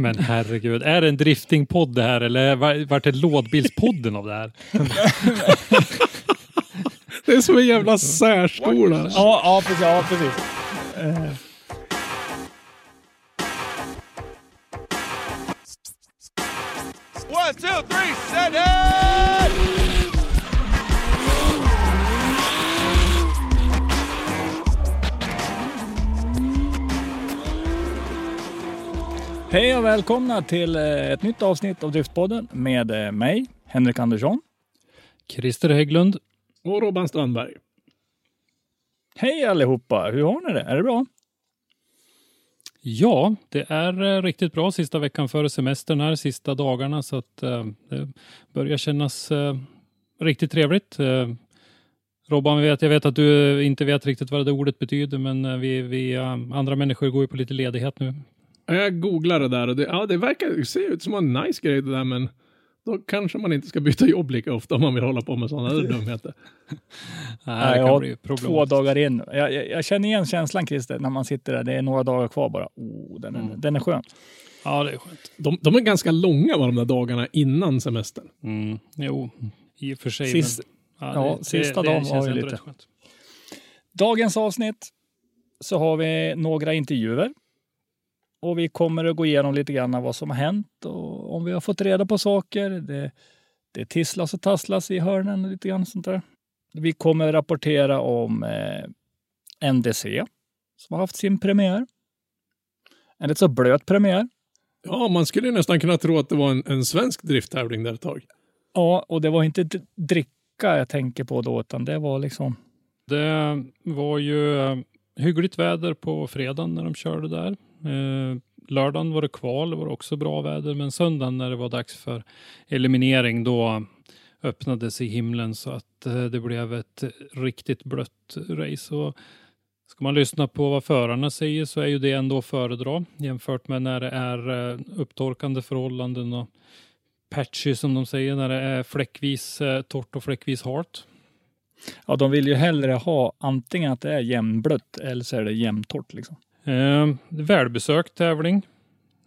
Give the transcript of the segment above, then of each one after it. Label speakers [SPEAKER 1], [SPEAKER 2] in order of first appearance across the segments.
[SPEAKER 1] Men herregud, är det en driftingpodd det här eller var- vart det lådbilspodden av det här?
[SPEAKER 2] Det är som en jävla särskola.
[SPEAKER 3] Ja, ja precis. Ja, precis.
[SPEAKER 4] One, two, three, set it!
[SPEAKER 3] Hej och välkomna till eh, ett nytt avsnitt av Driftpodden med eh, mig, Henrik Andersson.
[SPEAKER 1] Christer Hägglund.
[SPEAKER 2] Och Robban Strandberg.
[SPEAKER 3] Hej allihopa! Hur har ni det? Är det bra?
[SPEAKER 1] Ja, det är eh, riktigt bra sista veckan före semestern här, sista dagarna så att eh, det börjar kännas eh, riktigt trevligt. Eh, Robban, vet, jag vet att du inte vet riktigt vad det ordet betyder men vi, vi andra människor går ju på lite ledighet nu.
[SPEAKER 2] Jag googlade det där och det, ja, det verkar se ut som en nice grej det där, men då kanske man inte ska byta jobb lika ofta om man vill hålla på med sådana där dumheter.
[SPEAKER 1] Nej, det
[SPEAKER 3] jag
[SPEAKER 1] kan
[SPEAKER 3] har
[SPEAKER 1] bli
[SPEAKER 3] två dagar in. Jag, jag, jag känner igen känslan Christer, när man sitter där. Det är några dagar kvar bara. Oh, den, är,
[SPEAKER 1] Mm.
[SPEAKER 3] den är skön.
[SPEAKER 1] Ja, det är skönt.
[SPEAKER 2] De, de är ganska långa var de där dagarna innan semestern.
[SPEAKER 1] Mm, jo, i och för sig.
[SPEAKER 3] Sist-
[SPEAKER 1] men,
[SPEAKER 3] ja, sista dagen
[SPEAKER 1] känns
[SPEAKER 3] var ju lite-. Dagens avsnitt så har vi några intervjuer. Och vi kommer att gå igenom lite grann vad som har hänt och om vi har fått reda på saker. Det, det tisslas och tasslas i hörnen och lite grann sånt där. Vi kommer rapportera om eh, NDC som har haft sin premiär. En rätt så blöt premiär.
[SPEAKER 2] Ja, man skulle ju nästan kunna tro att det var en, en svensk drifttävling där ett tag.
[SPEAKER 3] Ja, och det var inte dricka jag tänker på då, utan det var liksom
[SPEAKER 1] Det var ju eh, hyggligt väder på fredagen när de körde där. Eh, lördagen var det kval, det var också bra väder, men söndagen när det var dags för eliminering då öppnades i himlen så att eh, det blev ett riktigt blött race. Och ska man lyssna på vad förarna säger så är ju det ändå att föredra jämfört med när det är eh, upptorkande förhållanden och patchy som de säger, när det är fläckvis eh, torrt och fläckvis halt.
[SPEAKER 3] Ja, de vill ju hellre ha antingen att det är jämnblött eller så är det jämntort. Liksom.
[SPEAKER 1] Eh, välbesökt tävling.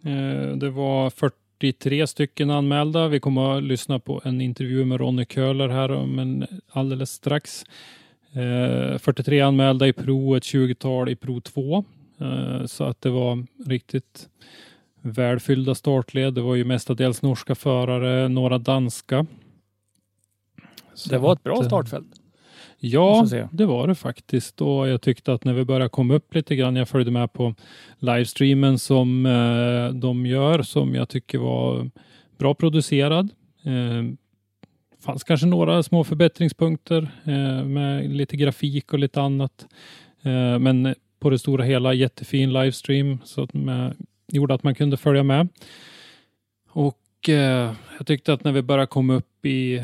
[SPEAKER 1] Eh, det var 43 stycken anmälda. Vi kommer att lyssna på en intervju med Ronny Köhler här om en alldeles strax. Eh, 43 anmälda i Pro, ett 20-tal i Pro 2. Eh, så att det var riktigt välfyllda startled. Det var ju mestadels norska förare, några danska. Så
[SPEAKER 3] Det var ett bra
[SPEAKER 1] eh,
[SPEAKER 3] startfält.
[SPEAKER 1] Ja, det var det faktiskt. Och jag tyckte att när vi började komma upp lite grann, jag följde med på livestreamen som eh, de gör, som jag tycker var bra producerad. Eh, fanns kanske några små förbättringspunkter eh, med lite grafik och lite annat. Eh, men på det stora hela jättefin livestream så att man, gjorde att man kunde följa med. Och eh, jag tyckte att när vi började komma upp i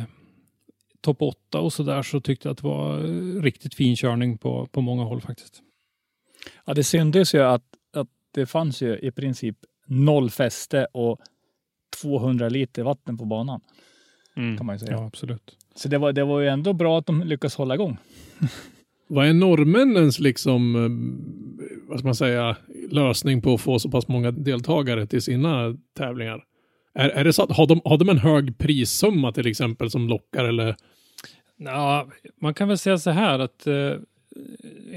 [SPEAKER 1] topp 8 och så där så tyckte jag att det var eh, riktigt fin körning på, på många håll faktiskt.
[SPEAKER 3] Ja, det syntes ju att, att det fanns ju i princip noll fäste och 200 liter vatten på banan. Kan man ju säga.
[SPEAKER 1] Ja, absolut.
[SPEAKER 3] Så det var, det var ju ändå bra att de lyckades hålla igång.
[SPEAKER 2] Vad är norrmännens liksom, eh, vad ska man säga, lösning på att få så pass många deltagare till sina tävlingar? Är, är det så att, har de, har de en hög prissumma till exempel som lockar eller?
[SPEAKER 1] Ja, man kan väl säga så här att eh,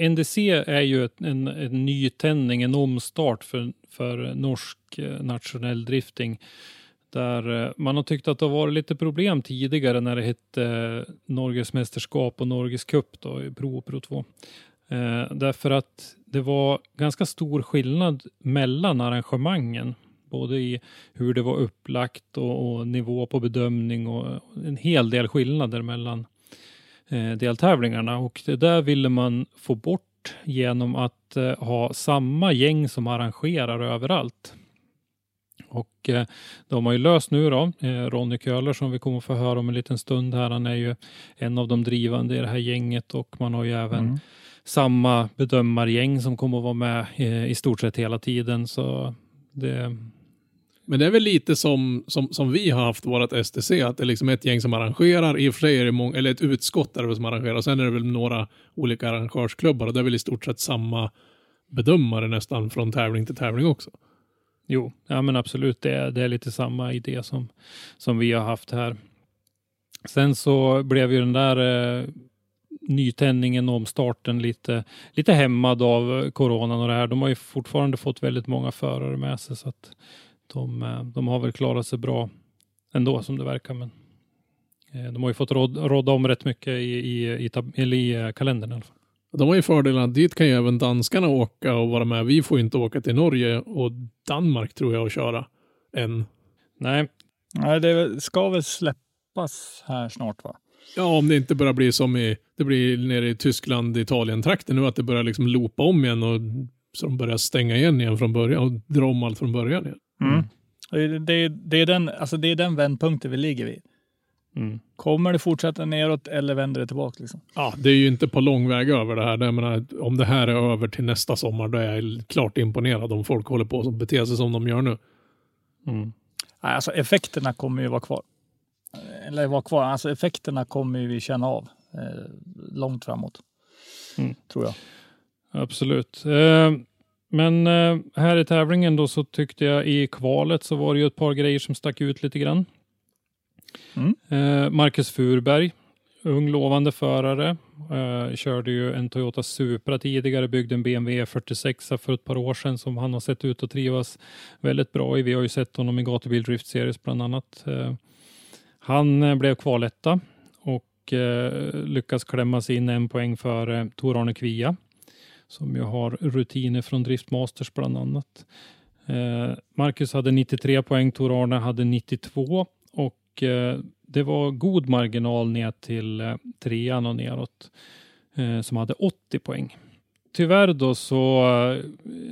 [SPEAKER 1] NDC är ju ett, en, en nytändning, en omstart för, för norsk eh, nationell drifting. Där eh, man har tyckt att det har varit lite problem tidigare när det hette eh, Norges mästerskap och Norges cup då, i Pro och Pro 2. Eh, därför att det var ganska stor skillnad mellan arrangemangen. Både i hur det var upplagt och, och nivå på bedömning och en hel del skillnader mellan deltävlingarna. Och det där ville man få bort genom att eh, ha samma gäng som arrangerar överallt. Och eh, de har ju löst nu då. Eh, Ronny Köhler som vi kommer att få höra om en liten stund här. Han är ju en av de drivande i det här gänget och man har ju även
[SPEAKER 3] Mm.
[SPEAKER 1] samma bedömargäng som kommer att vara med eh, i stort sett hela tiden. Så det,
[SPEAKER 2] men det är väl lite som, som, som vi har haft vårt STC, att det liksom är liksom ett gäng som arrangerar, i och för sig är det många, eller ett utskott där det som arrangerar, och sen är det väl några olika arrangörsklubbar och det är väl i stort sett samma bedömare nästan från tävling till tävling också.
[SPEAKER 1] jo, ja men absolut, det är, det är lite samma idé som, som vi har haft här. Sen så blev ju den där eh, nytändningen om starten lite, lite hämmad av coronan och det här. De har ju fortfarande fått väldigt många förare med sig så att de, eh, de har väl klarat sig bra ändå som det verkar. Men eh, de har ju fått råd, råda om rätt mycket i, i, i, i eh, kalendern i alla fall.
[SPEAKER 2] De har ju fördelen att dit kan ju även danskarna åka och vara med. Vi får ju inte åka till Norge och Danmark tror jag och köra än.
[SPEAKER 1] Nej,
[SPEAKER 3] Nej, det ska väl släppas här snart va?
[SPEAKER 2] Ja, om det inte börjar bli som i, det blir nere i Tyskland, Italien-trakten nu, att det börjar liksom loopa om igen och så de börjar stänga igen igen från början och dra om allt från början igen.
[SPEAKER 3] Mm. Det, det, det, är den, alltså det är den vändpunkten vi ligger vid.
[SPEAKER 1] mm.
[SPEAKER 3] Kommer det fortsätta neråt eller vänder det tillbaka? Liksom?
[SPEAKER 2] Ja, det är ju inte på lång väg över det här. Jag menar, om det här är över till nästa sommar, då är jag klart imponerad om folk håller på att bete sig som de gör nu.
[SPEAKER 1] Mm.
[SPEAKER 3] Alltså effekterna kommer ju vara kvar. Eller vara kvar. Alltså effekterna kommer ju vi känna av eh, långt framåt.
[SPEAKER 1] Mm.
[SPEAKER 3] Tror jag.
[SPEAKER 1] Absolut. Eh, Men eh, här i tävlingen då så tyckte jag i kvalet så var det ju ett par grejer som stack ut lite grann.
[SPEAKER 3] Mm.
[SPEAKER 1] Eh, Marcus Furberg, ung lovande förare, eh, körde ju en Toyota Supra tidigare, byggde en BMW 46 för ett par år sedan som han har sett ut att trivas väldigt bra i. Vi har ju sett honom i Gatubil Drift Series bland annat. Han blev kvaletta och lyckas klämma sig in en poäng före Tor-Arne Kvia som ju har rutiner från Driftmasters bland annat. Eh, Marcus hade 93 poäng, Tor-Arne hade 92 och eh, det var god marginal ner till eh, trean och neråt som hade 80 poäng. Tyvärr då så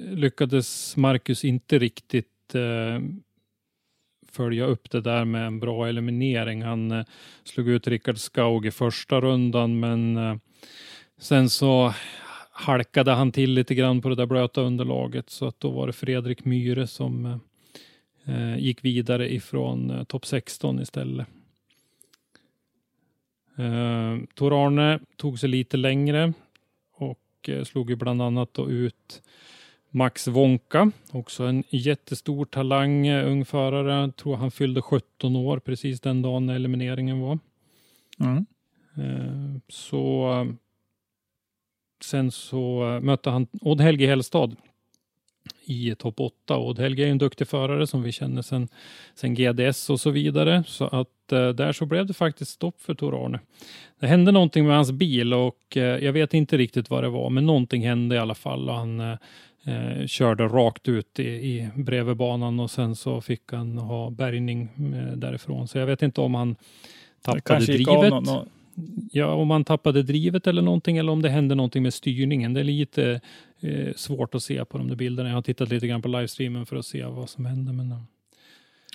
[SPEAKER 1] lyckades Marcus inte riktigt följa upp det där med en bra eliminering. Han slog ut Rickard Skaug i första rundan men sen så halkade han till lite grann på det där blöta underlaget så att då var det Fredrik Myhre som eh, gick vidare ifrån eh, topp 16 istället. Eh, Tor-Arne tog sig lite längre och eh, slog ju bland annat då ut Max Wonka, också en jättestor talang, eh, ung förare. Jag tror han fyllde 17 år precis den dagen elimineringen var.
[SPEAKER 3] Mm.
[SPEAKER 1] Eh, Så sen så eh, mötte han Odd Helge Hellstad i topp 8. Odd Helge är en duktig förare som vi känner sen, sen GDS och så vidare. Så att eh, där så blev det faktiskt stopp för Tor Arne. Det hände någonting med hans bil och eh, jag vet inte riktigt vad det var, men någonting hände i alla fall och han eh, eh, körde rakt ut i, i bredvid banan och sen så fick han ha bärgning eh, därifrån. Så jag vet inte om han tappade drivet.
[SPEAKER 3] nå- nå-
[SPEAKER 1] Ja, om man tappade drivet eller någonting eller om det hände någonting med styrningen. Det är lite eh, svårt att se på de där bilderna. Jag har tittat lite grann på livestreamen för att se vad som hände. Men, eh,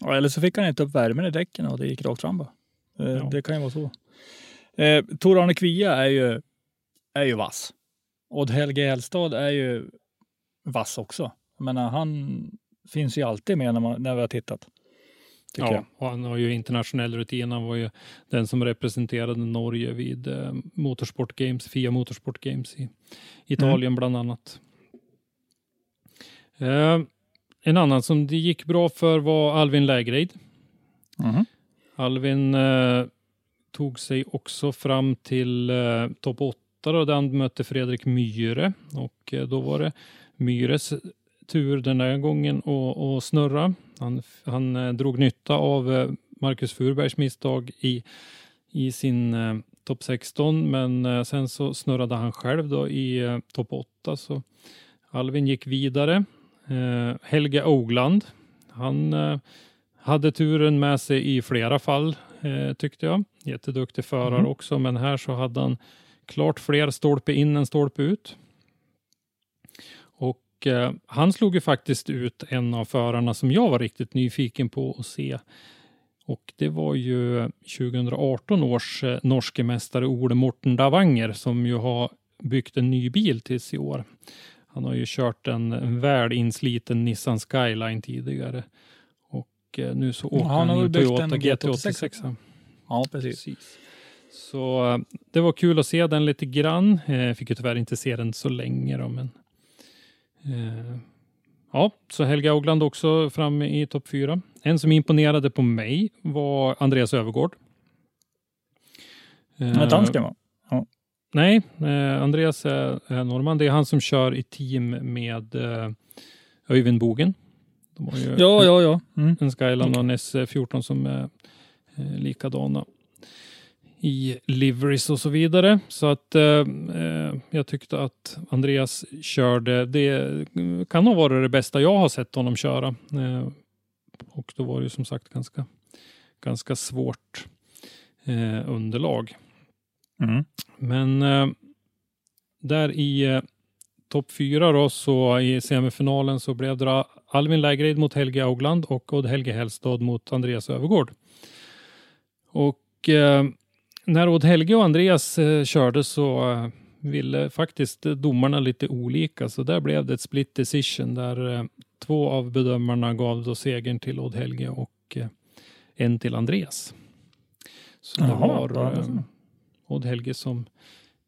[SPEAKER 3] Ja, eller så fick han inte upp värmen i däcken och det gick rakt fram bara. Eh,
[SPEAKER 1] Ja.
[SPEAKER 3] Det kan ju vara så. Eh, Tor-Arne Kvia är ju, är ju vass. Odd Helge Hellstad är ju vass också. Jag menar, han finns ju alltid med när, man, när vi har tittat. Tycker
[SPEAKER 1] ja,
[SPEAKER 3] jag.
[SPEAKER 1] han har ju internationell rutin. Han var ju den som representerade Norge vid eh, Motorsport Games, FIA Motorsport Games i Italien bland annat. Eh, en annan som det gick bra för var Alvin Lägreid.
[SPEAKER 3] Mhm.
[SPEAKER 1] Alvin eh, tog sig också fram till eh, topp 8 då, där han mötte Fredrik Myhre och eh, då var det Myhres tur den här gången att snurra. Han, han eh, drog nytta av eh, Marcus Furbergs misstag i, i sin eh, topp 16 men eh, sen så snurrade han själv då i eh, topp 8 så Alvin gick vidare. Eh, Helge Ogland, han eh, hade turen med sig i flera fall eh, tyckte jag. Jätteduktig förare
[SPEAKER 3] Mhm.
[SPEAKER 1] också, men här så hade han klart fler stolpe in än stolpe ut. Och eh, han slog ju faktiskt ut en av förarna som jag var riktigt nyfiken på att se. Och det var ju 2018 års eh, norske mästare Ole Morten Davanger som ju har byggt en ny bil tills i år. Han har ju kört en, väl insliten Nissan Skyline tidigare. Och eh, nu så åker
[SPEAKER 3] Ja, han
[SPEAKER 1] han,
[SPEAKER 3] byggt
[SPEAKER 1] Toyota
[SPEAKER 3] en
[SPEAKER 1] GT86.
[SPEAKER 3] GT86. Ja, precis.
[SPEAKER 1] Precis. Så det var kul att se den lite grann. Fick ju tyvärr inte se den så länge då, men ja, så Helga Ogland också framme i topp fyra. En som imponerade på mig var Andreas Övergård. Eh,
[SPEAKER 3] dansken va?
[SPEAKER 1] Nej, eh, Andreas är, är norrman. Det är han som kör i team med eh, Öyvind Bogen. De har ju
[SPEAKER 3] Ja, ja, ja. Mm.
[SPEAKER 1] en Skyline och en S14 som är eh, likadana i liveries och så vidare. Så att eh, eh, jag tyckte att Andreas körde, det kan ha varit det bästa jag har sett honom köra. Eh, och då var det ju som sagt ganska, ganska svårt eh, underlag.
[SPEAKER 3] Mm.
[SPEAKER 1] Men eh, där i eh, topp fyra då, så i semifinalen så blev det Alvin Lägreid mot Helge Augland och Odd Helge Hellstad mot Andreas Övergård. Och när Odd Helge och Andreas eh, körde så eh, ville faktiskt domarna lite olika, så där blev det ett split decision där eh, två av bedömarna gav då segern till Odd Helge och eh, en till Andreas. Så det
[SPEAKER 3] Jaha,
[SPEAKER 1] var
[SPEAKER 3] det
[SPEAKER 1] eh,
[SPEAKER 3] så.
[SPEAKER 1] Odd Helge som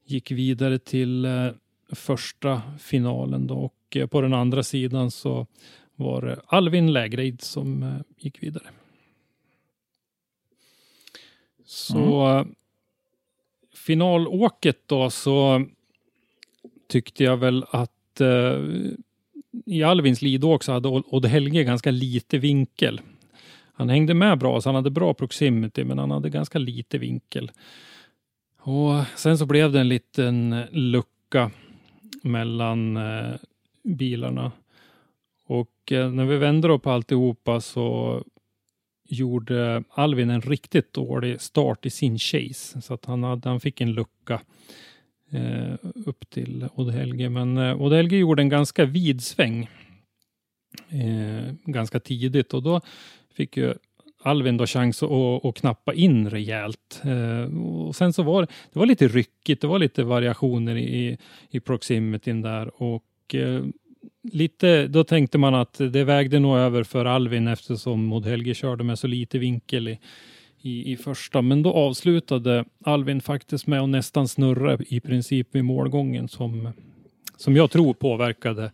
[SPEAKER 1] gick vidare till eh, första finalen då och eh, på den andra sidan så var det Alvin Lägreid som eh, gick vidare. Så eh, finalåket då så tyckte jag väl att eh, i Alvins lidåk så hade Odd Helge ganska lite vinkel. Han hängde med bra, så han hade bra proximity, men han hade ganska lite vinkel. Och sen så blev det en liten lucka mellan eh, bilarna. Och eh, när vi vände då på alltihopa så gjorde Alvin en riktigt dålig start i sin chase. Så att han, hade, han fick en lucka eh, upp till Odd Helge. Men eh, Odd Helge gjorde en ganska vid sväng eh, ganska tidigt och då fick ju Alvin då chans att, att knappa in rejält. Eh, och sen så var det, det var lite ryckigt, det var lite variationer i, i proximityn där och eh, lite, då tänkte man att det vägde nog över för Alvin eftersom Mod Helge körde med så lite vinkel i, i, i första. Men då avslutade Alvin faktiskt med att nästan snurra i princip vid målgången som, som jag tror påverkade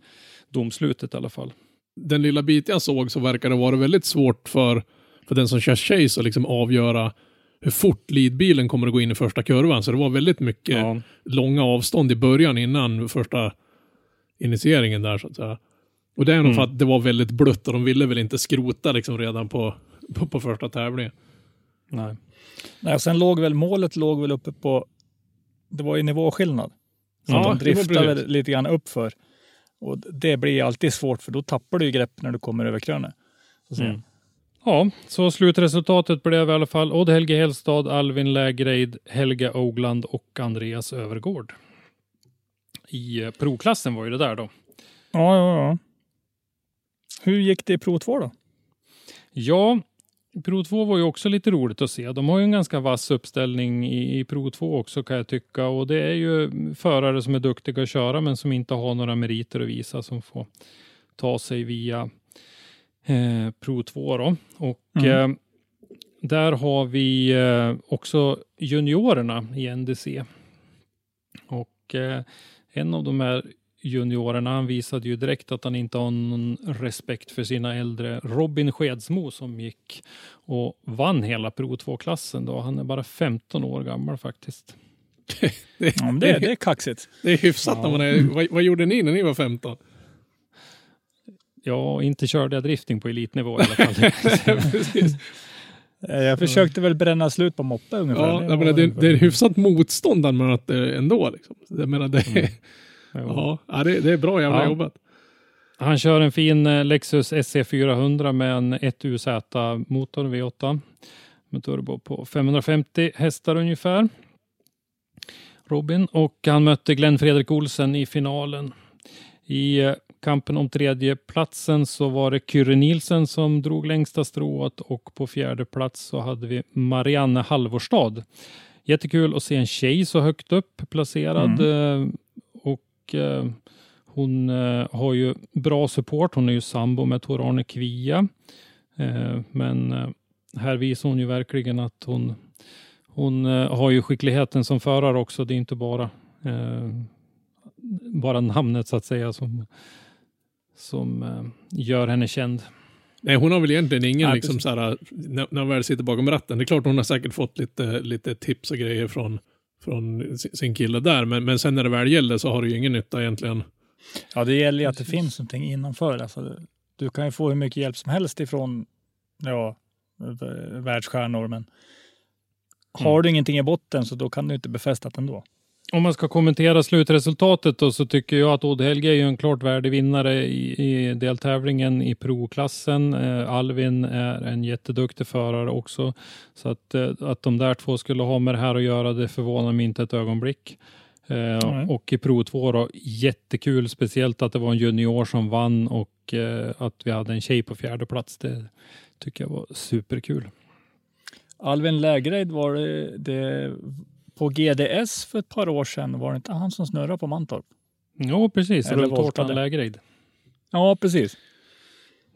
[SPEAKER 1] domslutet i alla fall.
[SPEAKER 2] Den lilla bit jag såg så verkar det vara väldigt svårt för, för den som kör chase att liksom avgöra hur fort leadbilen kommer att gå in i första kurvan. Så det var väldigt mycket
[SPEAKER 1] Ja.
[SPEAKER 2] långa avstånd i början innan första initieringen där så att säga. Och det är nog
[SPEAKER 1] Mm.
[SPEAKER 2] för att det var väldigt blött och de ville väl inte skrota liksom redan på, på, på första tävlingen.
[SPEAKER 1] Nej.
[SPEAKER 3] Nej, sen låg väl målet låg väl uppe på, det var ju nivåskillnad. Så
[SPEAKER 2] Ja,
[SPEAKER 3] de driftade väl lite grann uppför. Och det blir alltid svårt för då tappar du ju grepp när du kommer över krönet.
[SPEAKER 1] Mm. Ja, så slutresultatet blev i alla fall Odd Helge Hellstad, Alvin Lägreid, Helga Ogland och Andreas Övergård. I eh, provklassen var ju det där då.
[SPEAKER 3] Ja, ja, ja. Hur gick det i Pro 2 då?
[SPEAKER 1] Ja, Pro 2 var ju också lite roligt att se. De har ju en ganska vass uppställning i, i Pro 2 också kan jag tycka. Och det är ju förare som är duktiga att köra men som inte har några meriter att visa som får ta sig via eh, Pro 2 då. Och
[SPEAKER 3] Mm.
[SPEAKER 1] eh, där har vi eh, också juniorerna i NDC. Och eh, en av de här juniorerna, han visade ju direkt att han inte har någon respekt för sina äldre. Robin Skedsmo som gick och vann hela Pro 2-klassen då. Han är bara 15 år gammal faktiskt.
[SPEAKER 2] Det,
[SPEAKER 3] Ja, det, det är kaxigt.
[SPEAKER 2] det är hyfsat
[SPEAKER 1] Ja.
[SPEAKER 2] när man är, vad, vad gjorde ni när ni var 15?
[SPEAKER 1] Ja, inte körde jag drifting på elitnivå i alla fall.
[SPEAKER 2] Precis.
[SPEAKER 3] Eh, Jag försökte väl bränna slut på moppe ungefär.
[SPEAKER 2] Ja,
[SPEAKER 3] Det
[SPEAKER 2] menar, det, det är hyfsat motstånd han möter ändå. Liksom. Jag menar, det,
[SPEAKER 1] Jo.
[SPEAKER 2] ja, det, det är bra jävla
[SPEAKER 1] Ja.
[SPEAKER 2] jobbat.
[SPEAKER 1] han kör en fin eh, Lexus SC400 med en 1UZ-motor V8 med turbo på 550 hästar ungefär. Robin och han mötte Glenn Fredrik Olsen i finalen. I eh, kampen om tredje platsen så var det Kyrre Nielsen som drog längsta strået och på fjärde plats så hade vi Marianne Halvorstad. Jättekul att se en tjej så högt upp placerad mm. och hon har ju bra support. Hon är ju sambo med Tor-Arne Kvia. Men här visar hon ju verkligen att hon, hon har ju skickligheten som förare också. Det är inte bara, bara namnet så att säga som, som uh, gör henne känd.
[SPEAKER 2] Nej, hon har väl egentligen ingen, Nej, liksom, såhär, när, när hon väl sitter bakom ratten. Det är klart hon har säkert fått lite, lite tips och grejer från, från sin kille där, men, men sen när det väl gäller så har du ju ingen nytta egentligen.
[SPEAKER 3] Ja, det gäller ju att det finns någonting innanför. Alltså, du kan ju få hur mycket hjälp som helst ifrån ja, världsstjärnor, men har mm. du ingenting i botten så då kan du inte befästa det ändå.
[SPEAKER 1] Om man ska kommentera slutresultatet då, så tycker jag att Odd Helge är ju en klart värdig vinnare i, i deltävlingen i proklassen. Eh, Alvin är en jätteduktig förare också. Så att, eh, att de där två skulle ha med det här att göra, det förvånar mig inte ett ögonblick. Eh, och i Pro 2 då, jättekul, speciellt att det var en junior som vann och eh, att vi hade en tjej på fjärde plats. Det tycker jag var superkul.
[SPEAKER 3] Alvin Lägreid var det, det på GDS för ett par år sedan, var det inte han som snurrade på Mantorp?
[SPEAKER 1] Ja, precis. Rulltårtan Lägreid.
[SPEAKER 3] Ja, precis.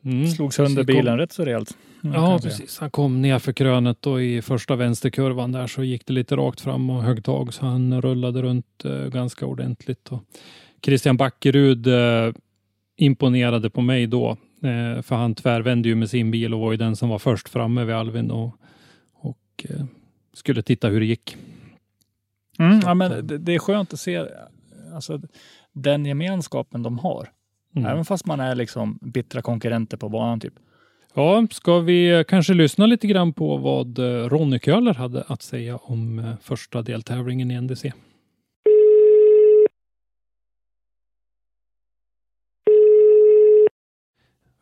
[SPEAKER 3] Mm. Slog sönder bilen kom... rätt så rejält.
[SPEAKER 1] Ja, precis. Han kom ner för krönet och i första vänsterkurvan där så gick det lite rakt fram och högg tag så han rullade runt eh, ganska ordentligt. Och Christian Backerud eh, imponerade på mig då, eh, för han tvärvände ju med sin bil och var ju den som var först framme vid Alvin och, och eh, skulle titta hur det gick.
[SPEAKER 3] Mm, ja, men det, det, är skönt att se alltså, den gemenskapen de har. Mm. Även fast man är liksom bittra konkurrenter på banan. Typ.
[SPEAKER 1] Ja, ska vi kanske lyssna lite grann på vad Ronny Köhler hade att säga om eh, första deltävlingen i NDC?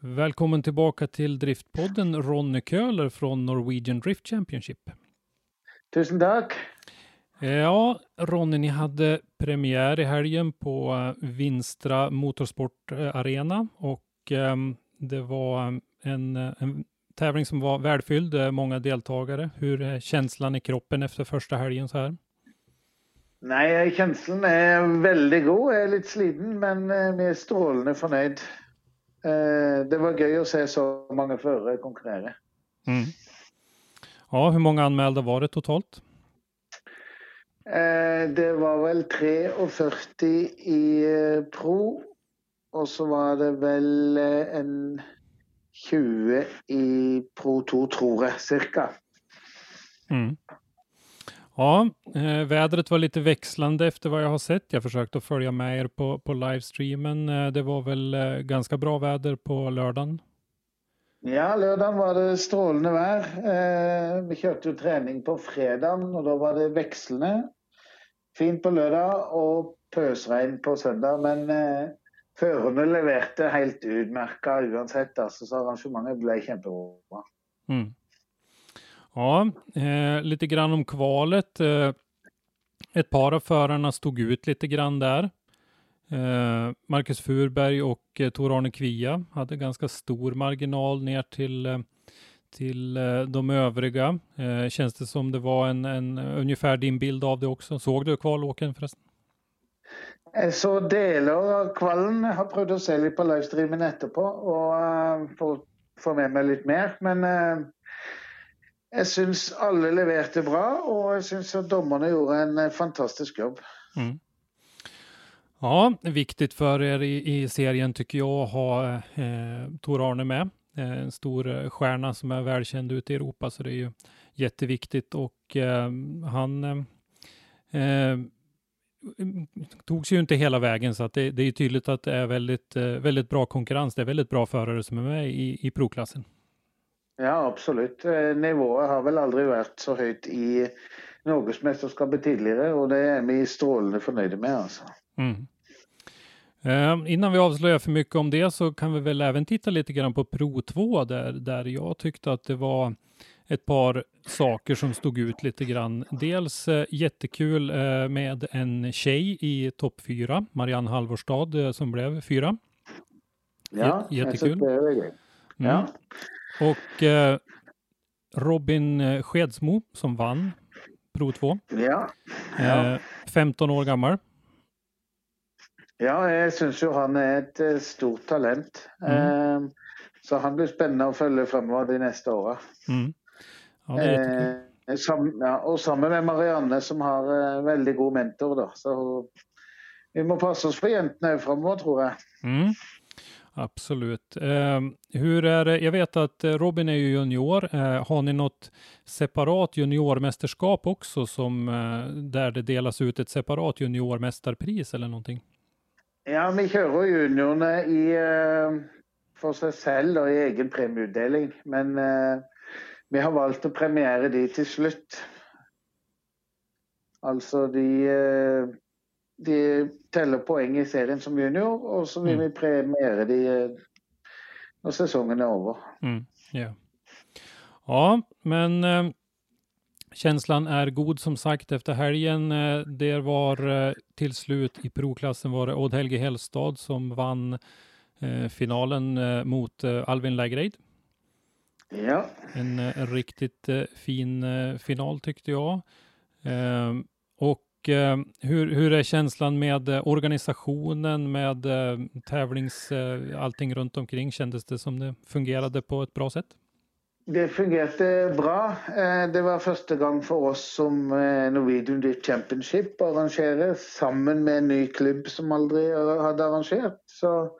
[SPEAKER 1] Välkommen tillbaka till Driftpodden Ronny Köhler från Norwegian Drift Championship.
[SPEAKER 5] Tusen tack.
[SPEAKER 1] Ja, Ronny, ni hade premiär i helgen på eh, Vinstra Motorsport Arena och um, det var en, en, tävling som var välfylld, många deltagare. Hur är känslan i kroppen efter första helgen så här?
[SPEAKER 5] Nej, känslan är väldigt god. Jag är lite sliten, men är strålande förnöjd. Det var kul att se så många förare konkurrera. Mm.
[SPEAKER 1] Ja, hur många anmälda var det totalt?
[SPEAKER 5] Eh, det var väl 43 i eh, Pro och så var det väl eh, en 20 i Pro 2 tror jag, cirka.
[SPEAKER 1] Mm. Ja, eh, vädret var lite växlande efter vad jag har sett. Jag försökte följa med er på, på livestreamen. Eh, det var väl eh, ganska bra väder på lördagen?
[SPEAKER 5] Ja, lördagen var det strålande väder. vi körde ju träning på fredagen och då var det växlande fint på lördag och pøsregn på söndag. Men eh, förarna levererade helt utmerka oavsett. Alltså, så arrangemanget blev jättebra. Mm.
[SPEAKER 1] Ja, eh, lite grann om kvalet. Eh, ett par av förarna stod ut lite grann där. Eh, Marcus Furberg och eh, Tor-Arne Kvia hade ganska stor marginal ner till eh, till eh, de övriga. Eh, känns det som det var en, en ungefär din bild av det också? Såg du kvalåken förresten?
[SPEAKER 5] Jag såg delar av kvällen. Jag har prövat att se lite på livestreamen efterpå och uh, få, få med mig lite mer. Men uh, jag syns alla levererade bra och jag syns att domarna gjorde en fantastisk jobb. Mm.
[SPEAKER 1] Ja, viktigt för er i, i, serien tycker jag att ha eh, Tor-Arne med. Eh, en stor eh, stjärna som är välkänd ute i Europa, så det är ju jätteviktigt och eh, han eh, togs ju inte hela vägen så att det, det är tydligt att det är väldigt, väldigt bra konkurrens. Det är väldigt bra förare som är med i, i proklassen.
[SPEAKER 5] Ja, absolut. Nivån har väl aldrig varit så högt i Norgesmästerskapet tidigare och det är vi strålande förnöjda med. Alltså. Mm.
[SPEAKER 1] Eh, innan vi avslöjar för mycket om det så kan vi väl även titta lite grann på Pro 2 där, där jag tyckte att det var ett par saker som stod ut lite grann. Dels eh, jättekul eh, med en tjej i topp fyra, Marianne Halvorstad eh, som blev fyra.
[SPEAKER 5] Ja,
[SPEAKER 1] jättekul.
[SPEAKER 5] Mm. Ja.
[SPEAKER 1] Och eh, Robin Skedsmo som vann Pro 2.
[SPEAKER 5] Ja. ja.
[SPEAKER 1] Eh, 15 år gammal.
[SPEAKER 5] Ja, jag syns ju han är ett eh, stort talent. Mm. Eh, så han blir spännande att följa framåt de nästa åren.
[SPEAKER 1] Mm. Ja,
[SPEAKER 5] eh, ja, och samma med Marianne som har eh, väldigt god mentor. Då. Så vi måste passa oss för jäntorna framåt tror jag.
[SPEAKER 1] Mm. Absolut. Eh, hur är det? Jag vet att Robin är ju junior. Eh, har ni något separat juniormästerskap också som eh, där det delas ut ett separat juniormästarpris eller någonting?
[SPEAKER 5] Ja, vi kör juniorerna i eh, för sig själv och i egen premieutdelning. Men eh, vi har valt att premiera de till slut. Alltså de de teller poäng i serien som junior och så vill mm. vi premiera de när säsongen är över.
[SPEAKER 1] Mm. Yeah. Ja, men eh, känslan är god som sagt efter helgen. Eh, det var eh, till slut i provklassen var det Odd Helge Hellstad som vann eh, finalen mot Alvin Lägreid.
[SPEAKER 5] Ja.
[SPEAKER 1] En, riktigt fin final tyckte jag. och hur, hur är känslan med organisationen, med tävlings, allting runt omkring? Kändes det som det fungerade på ett bra sätt?
[SPEAKER 5] Det fungerade bra. Eh, det var första gången för oss som eh, Norwegian Deep Championship arrangerer, sammen med en ny klubb som aldrig hade arrangerat. Så,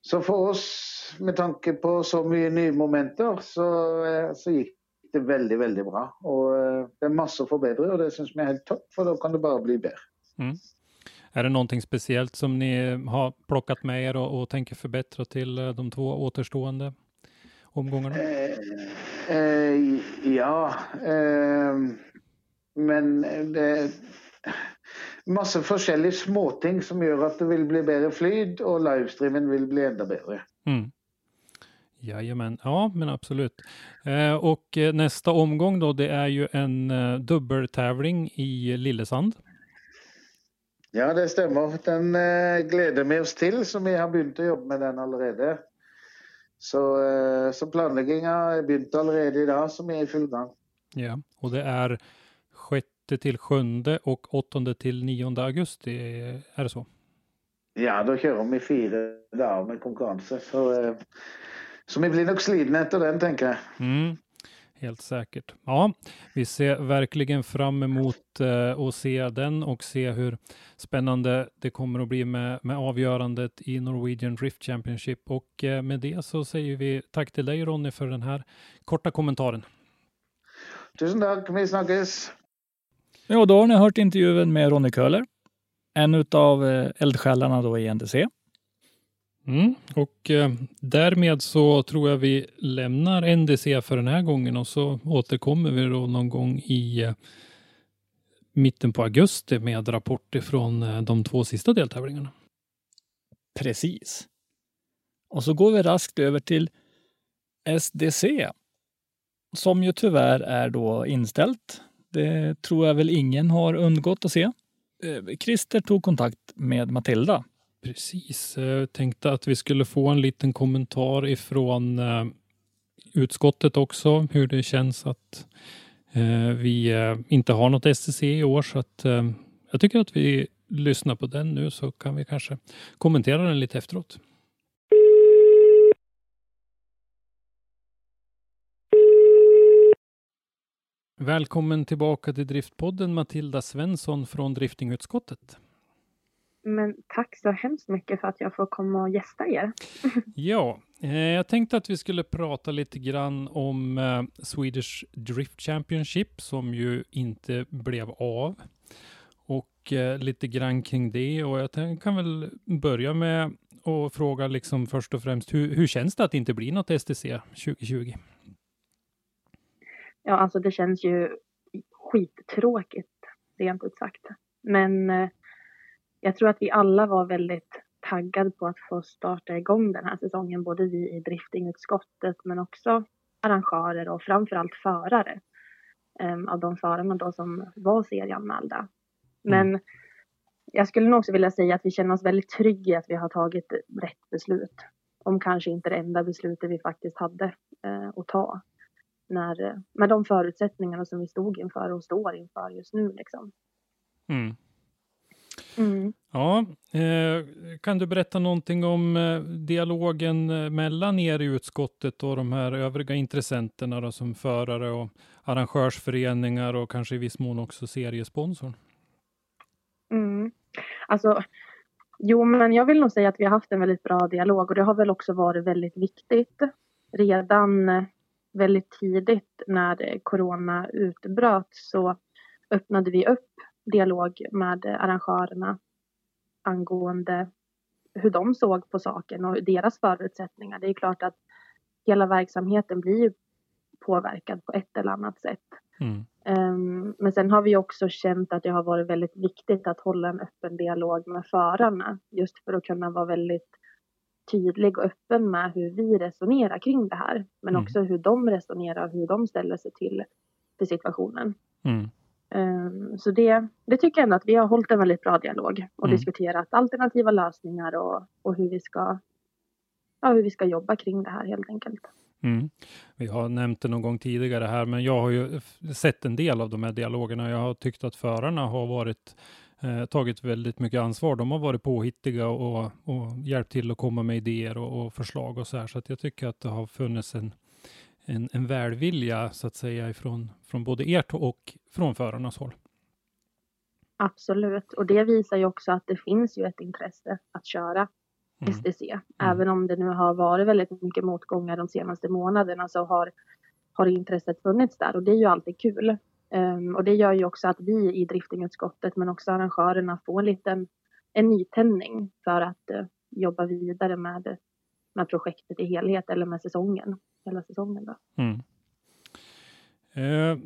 [SPEAKER 5] så för oss, med tanke på så mye nya momenter, så, eh, så gick det väldigt, väldigt bra. Och det är massor å forbedre, och det syns mig helt topp för då kan det bara bli bättre.
[SPEAKER 1] Mm. Är det någonting speciellt som ni har plockat med er och, och tänker förbättra till de två återstående omgångarna?
[SPEAKER 5] Eh, eh, ja, eh, men det massor olika småting som gör att det vill bli bättre flyt och livestreamen vill bli ännu bättre.
[SPEAKER 1] Mm. Jajamän, ja men absolut. Eh, och eh, nästa omgång då, det är ju en eh, dubbeltävling i Lillesand.
[SPEAKER 5] Ja, det stämmer. Den eh, gläder vi oss till, så vi har börjat jobba med den allerede. Så, eh, så planleggingen har börjat allerede idag, som är i full gång.
[SPEAKER 1] Ja, och det är 6 till 7 och 8 till 9 augusti, är det så?
[SPEAKER 5] Ja, då kör de i fyra dagar med konkurrenser. Så, eh, så vi blir nog slitna efter den, tänker jag.
[SPEAKER 1] Mm, helt säkert. Ja, vi ser verkligen fram emot eh, att se den och se hur spännande det kommer att bli med, med avgörandet i Norwegian Drift Championship. Och eh, med det så säger vi tack till dig Ronny för den här korta kommentaren.
[SPEAKER 5] Tusen tack, vi snackas.
[SPEAKER 3] Ja, då har ni hört intervjun med Ronny Köhler, en av eh, eldsjälarna då i NDC.
[SPEAKER 1] Mm, och eh, därmed så tror jag vi lämnar NDC för den här gången och så återkommer vi då någon gång i eh, mitten på augusti med rapporter från eh, de två sista deltävlingarna.
[SPEAKER 3] Precis. Och så går vi raskt över till SDC som ju tyvärr är då inställt. Det tror jag väl ingen har undgått att se. Eh, Christer tog kontakt med Matilda
[SPEAKER 1] Precis, jag tänkte att vi skulle få en liten kommentar ifrån eh, utskottet också, hur det känns att eh, vi inte har något STC i år. Så att, jag tycker att vi lyssnar på den nu så kan vi kanske kommentera den lite efteråt. Välkommen tillbaka till Driftpodden Matilda Svensson från driftingutskottet.
[SPEAKER 6] Men tack så hemskt mycket för att jag får komma och gästa er.
[SPEAKER 1] ja, eh, jag tänkte att vi skulle prata lite grann om eh, Swedish Drift Championship som ju inte blev av. Och eh, lite grann kring det och jag kan väl börja med att fråga liksom först och främst hur, hur känns det att det inte blir något STC 2020?
[SPEAKER 6] Ja, alltså det känns ju skittråkigt, rent ut sagt. Men jag tror att vi alla var väldigt taggad på att få starta igång den här säsongen. Både vi i driftingutskottet men också arrangörer och framförallt förare. Um, av de förarna då som var serieanmälda. Men mm. jag skulle nog också vilja säga att vi känner oss väldigt trygga i att vi har tagit rätt beslut. Om kanske inte det enda beslutet vi faktiskt hade uh, att ta. När, med de förutsättningarna som vi stod inför och står inför just nu. Liksom.
[SPEAKER 1] Mm. Mm. Ja, eh, kan du berätta någonting om eh, dialogen eh, mellan er i utskottet och de här övriga intressenterna då, som förare och arrangörsföreningar och kanske i viss mån också seriesponsorn?
[SPEAKER 6] Mm. Alltså, jo, men jag vill nog säga att vi har haft en väldigt bra dialog och det har väl också varit väldigt viktigt. Redan väldigt tidigt när corona utbröt så öppnade vi upp dialog med arrangörerna angående hur de såg på saken och deras förutsättningar. Det är klart att hela verksamheten blir påverkad på ett eller annat sätt. Mm. Um, men sen har vi också känt att det har varit väldigt viktigt att hålla en öppen dialog med förarna just för att kunna vara väldigt tydlig och öppen med hur vi resonerar kring det här. Men mm. också hur de resonerar och hur de ställer sig till, till situationen. Mm. Um, så det, det tycker jag ändå att vi har hållit en väldigt bra dialog och mm. diskuterat alternativa lösningar och, och hur, vi ska, ja, hur vi ska jobba kring det här helt enkelt.
[SPEAKER 1] Mm. Vi har nämnt det någon gång tidigare här, men jag har ju sett en del av de här dialogerna. Jag har tyckt att förarna har varit eh, tagit väldigt mycket ansvar. De har varit påhittiga och, och hjälpt till att komma med idéer och, och förslag och så här. Så att jag tycker att det har funnits en, en, en välvilja så att säga ifrån från både ert och från förarnas håll.
[SPEAKER 6] Absolut, och det visar ju också att det finns ju ett intresse att köra mm. STC. Mm. Även om det nu har varit väldigt mycket motgångar de senaste månaderna så har, har intresset funnits där och det är ju alltid kul. Um, och det gör ju också att vi i driftingutskottet men också arrangörerna får en liten en nytändning för att uh, jobba vidare med, med projektet i helhet eller med säsongen, hela säsongen. Då. Mm.
[SPEAKER 1] Eh,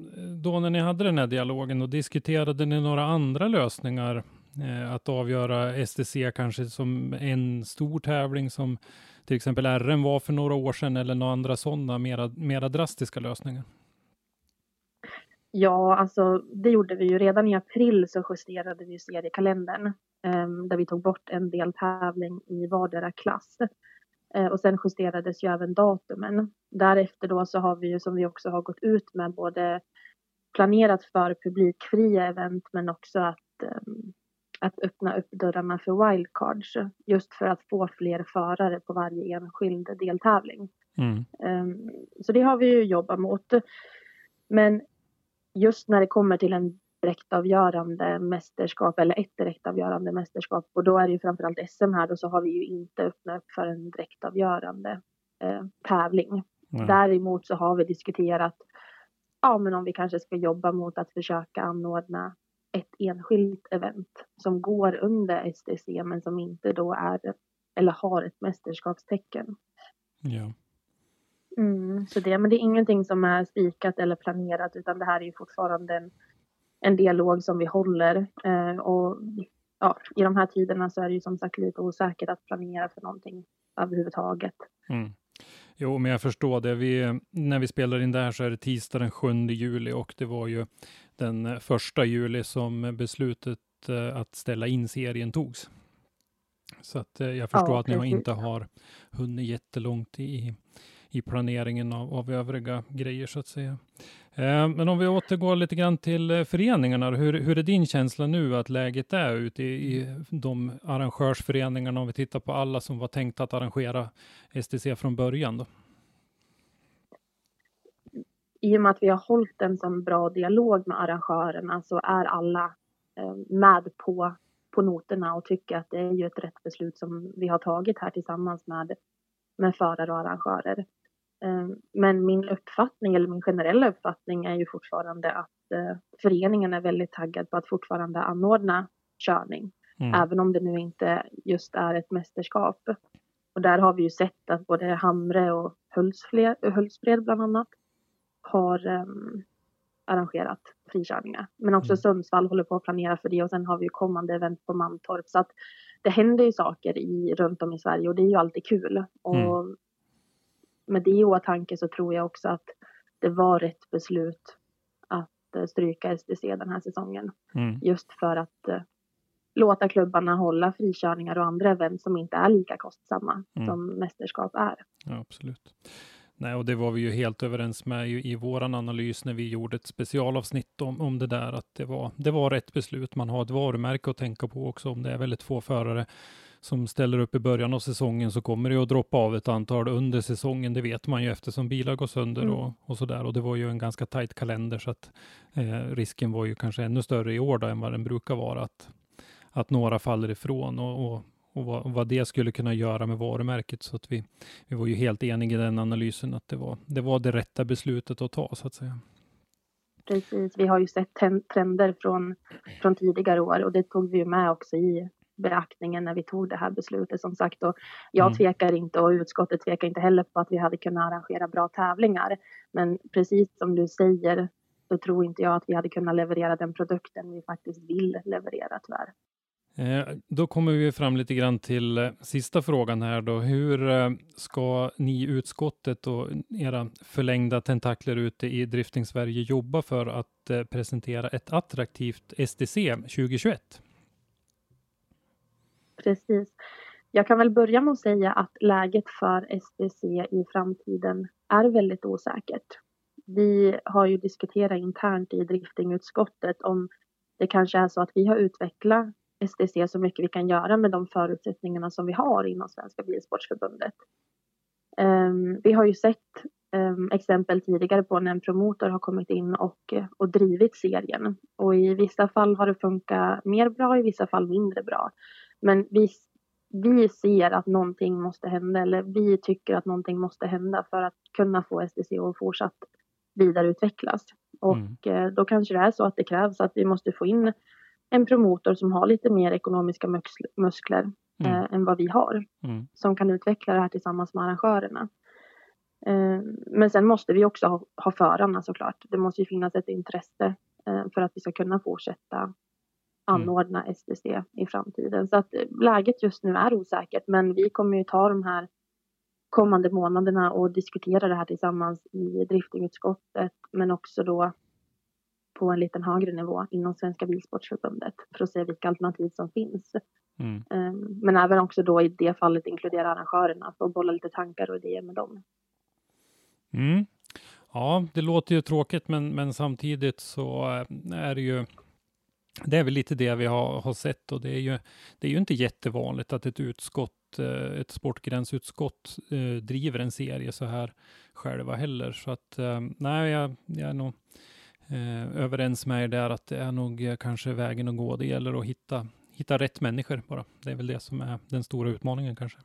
[SPEAKER 1] då när ni hade den här dialogen, då diskuterade ni några andra lösningar eh, att avgöra STC kanske som en stor tävling som till exempel RM var för några år sedan eller några andra sådana mera, mera drastiska lösningar?
[SPEAKER 6] Ja, alltså det gjorde vi ju. Redan i april så justerade vi seriekalendern eh, där vi tog bort en deltävling i vardera klass. Eh, och sen justerades ju även datumen. Därefter då så har vi ju som vi också har gått ut med både planerat för publikfria event men också att, ehm, att öppna upp dörrarna för wildcards just för att få fler förare på varje enskild deltävling. Mm. Ehm, så det har vi ju jobbat mot. Men just när det kommer till en direktavgörande mästerskap eller ett direktavgörande mästerskap och då är det ju framförallt SM här och så har vi ju inte öppnat upp för en direktavgörande eh, tävling. Mm. Däremot så har vi diskuterat ja, men om vi kanske ska jobba mot att försöka anordna ett enskilt event som går under STC men som inte då är eller har ett mästerskapstecken. Ja. Mm, så det, men det är ingenting som är spikat eller planerat utan det här är ju fortfarande en en dialog som vi håller. Eh, och ja, i de här tiderna så är det ju som sagt lite osäkert att planera för någonting överhuvudtaget. Mm.
[SPEAKER 1] Jo, men jag förstår det. Vi, när vi spelar in det här så är det tisdag den 7 juli och det var ju den första juli som beslutet eh, att ställa in serien togs. Så att eh, jag förstår ja, att ni inte har hunnit jättelångt i, i planeringen av, av övriga grejer så att säga. Eh, men om vi återgår lite grann till eh, föreningarna, hur, hur är din känsla nu att läget är ute i, i de arrangörsföreningarna om vi tittar på alla som var tänkta att arrangera STC från början? Då?
[SPEAKER 6] I och med att vi har hållit en sån bra dialog med arrangörerna så är alla eh, med på, på noterna och tycker att det är ju ett rätt beslut som vi har tagit här tillsammans med, med förare och arrangörer. Ehm, men min uppfattning, eller min generella uppfattning är ju fortfarande att eh, föreningen är väldigt taggad på att fortfarande anordna körning. Mm. Även om det nu inte just är ett mästerskap. Och där har vi ju sett att både Hamre och Hultsfred bland annat har um, arrangerat frikörningar. Men också mm. Sundsvall håller på att planera för det och sen har vi ju kommande event på Mantorp. Så att det händer ju saker i, runt om i Sverige och det är ju alltid kul. Och
[SPEAKER 1] Mm.
[SPEAKER 6] Med det i åtanke så tror jag också att det var rätt beslut att eh, stryka STC den här säsongen.
[SPEAKER 1] Mm.
[SPEAKER 6] Just för att eh, låta klubbarna hålla frikörningar och andra event som inte är lika kostsamma
[SPEAKER 1] Mm.
[SPEAKER 6] som mästerskap är.
[SPEAKER 1] Ja, absolut. Nej, och det var vi ju helt överens med i, i våran analys när vi gjorde ett specialavsnitt om, om det där, att det var, det var rätt beslut. Man har ett varumärke att tänka på också. Om det är väldigt få förare som ställer upp i början av säsongen så kommer det att droppa av ett antal under säsongen. Det vet man ju eftersom bilar går sönder
[SPEAKER 6] Mm.
[SPEAKER 1] och, och så där. Och det var ju en ganska tajt kalender så att eh, risken var ju kanske ännu större i år då, än vad den brukar vara att, att några faller ifrån och, och, och vad, vad det skulle kunna göra med varumärket. Så att vi, vi var ju helt eniga i den analysen att det var det, var det rätta beslutet att ta så att säga.
[SPEAKER 6] Precis, vi har ju sett trender från, från tidigare år och det tog vi ju med också i beaktningen när vi tog det här beslutet som sagt. Och jag
[SPEAKER 1] Mm.
[SPEAKER 6] tvekar inte och utskottet tvekar inte heller på att vi hade kunnat arrangera bra tävlingar. Men precis som du säger så tror inte jag att vi hade kunnat leverera den produkten vi faktiskt vill leverera tyvärr.
[SPEAKER 1] Eh, då kommer vi fram lite grann till eh, sista frågan här då. Hur eh, ska ni i utskottet och era förlängda tentakler ute i Drifting Sverige jobba för att presentera ett attraktivt STC 2021?
[SPEAKER 6] Precis. Jag kan väl börja med att säga att läget för STC i framtiden är väldigt osäkert. Vi har ju diskuterat internt i driftingutskottet om det kanske är så att vi har utvecklat STC så mycket vi kan göra med de förutsättningarna som vi har inom Svenska Bilsportsförbundet. Ehm, vi har ju sett ehm, exempel tidigare på när en promotor har kommit in och, och drivit serien. Och i vissa fall har det funkat mer bra, i vissa fall mindre bra. Men vi, vi ser att någonting måste hända, eller vi tycker att någonting måste hända för att kunna få STC att fortsatt vidareutvecklas. Och
[SPEAKER 1] Mm.
[SPEAKER 6] eh, då kanske det är så att det krävs att vi måste få in en promotor som har lite mer ekonomiska muskler, muskler
[SPEAKER 1] Mm.
[SPEAKER 6] eh, än vad vi har
[SPEAKER 1] Mm.
[SPEAKER 6] som kan utveckla det här tillsammans med arrangörerna. Eh, Men sen måste vi också ha, ha förarna såklart. Det måste ju finnas ett intresse eh, för att vi ska kunna fortsätta anordna STC i framtiden. Så att eh, läget just nu är osäkert men vi kommer ju ta de här kommande månaderna och diskutera det här tillsammans i driftingutskottet men också då på en liten högre nivå inom Svenska Bilsportsförbundet för att se vilka alternativ som finns.
[SPEAKER 1] Mm.
[SPEAKER 6] Ehm, Men även också då i det fallet inkludera arrangörerna för att bolla lite tankar och idéer med dem.
[SPEAKER 1] Mm. Ja, det låter ju tråkigt, men, men samtidigt så eh, är det ju det är väl lite det vi har, har sett och det är ju, det är ju inte jättevanligt att ett utskott, eh, ett sportgränsutskott eh, driver en serie så här själva heller. Så att eh, nej, jag, jag är nog överens med er där att det är nog kanske vägen att gå. Det gäller att hitta, hitta rätt människor bara. Det är väl det som är den stora utmaningen kanske.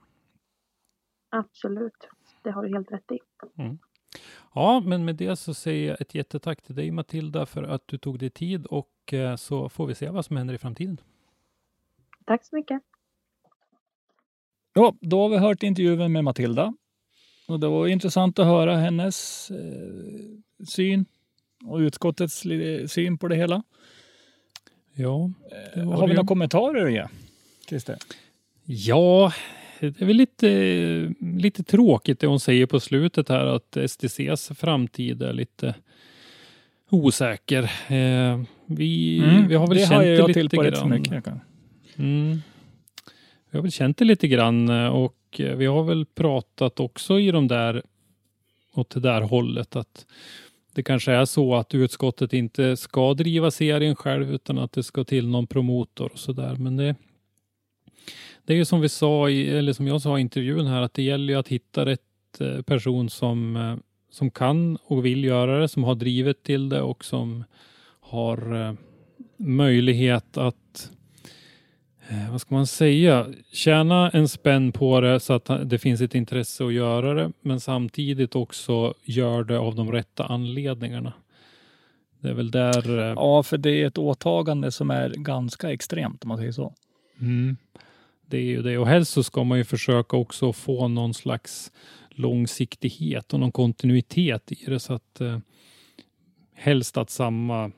[SPEAKER 6] Absolut, det har du helt rätt i.
[SPEAKER 1] Ja, men med det så säger jag ett jättetack till dig Matilda för att du tog dig tid och eh, så får vi se vad som händer i framtiden.
[SPEAKER 6] Tack så mycket.
[SPEAKER 3] Ja, då har vi hört intervjun med Matilda. Och det var intressant att höra hennes eh, syn och utskottets syn på det hela.
[SPEAKER 1] Ja, det var
[SPEAKER 3] Har vi några kommentarer att ge? Christer?
[SPEAKER 1] Ja, det är väl lite, lite tråkigt det hon säger på slutet här att STCs framtid är lite osäker. Eh, vi, vi har väl
[SPEAKER 3] Mm. det
[SPEAKER 1] känt
[SPEAKER 3] har
[SPEAKER 1] det
[SPEAKER 3] jag
[SPEAKER 1] lite
[SPEAKER 3] rätt så
[SPEAKER 1] grann.
[SPEAKER 3] mycket.
[SPEAKER 1] Mm. Vi har väl känt det lite grann och vi har väl pratat också i de där åt det där hållet att det kanske är så att utskottet inte ska driva serien själv utan att det ska till någon promotor och så där. Men det, det är ju som vi sa i, eller som jag sa i intervjun här att det gäller ju att hitta rätt eh, person som, eh, som kan och vill göra det, som har drivet till det och som har eh, möjlighet att vad ska man säga, tjäna en spänn på det så att det finns ett intresse att göra det, men samtidigt också gör det av de rätta anledningarna. Det är väl där...
[SPEAKER 3] Ja, för det är ett åtagande som är ganska extremt om man säger så.
[SPEAKER 1] Mm. Det är ju det. Och helst så ska man ju försöka också få någon slags långsiktighet och någon kontinuitet i det så att eh, helst att samma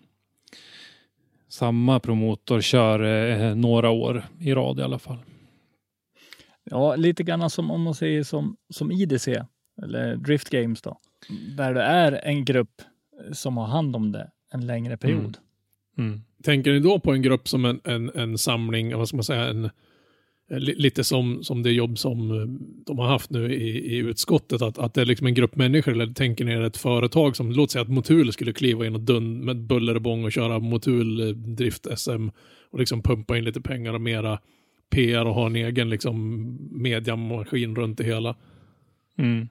[SPEAKER 1] samma promotor kör eh, några år i rad i alla fall.
[SPEAKER 3] Ja, lite grann som om man säger som, som IDC eller Drift Games då. Där det är en grupp som har hand om det en längre period.
[SPEAKER 1] Mm.
[SPEAKER 2] Tänker ni då på en grupp som en, en, en samling, vad ska man säga, en, Eh, lite som, som det jobb som eh, de har haft nu i, i utskottet, att, att det är liksom en grupp människor, eller tänker ni er ett företag som, låt säga att Motul skulle kliva in och dun med buller och bång och köra Motul drift SM och liksom pumpa in lite pengar och mera PR och ha en egen liksom mediamaskin runt det hela.
[SPEAKER 1] Mm.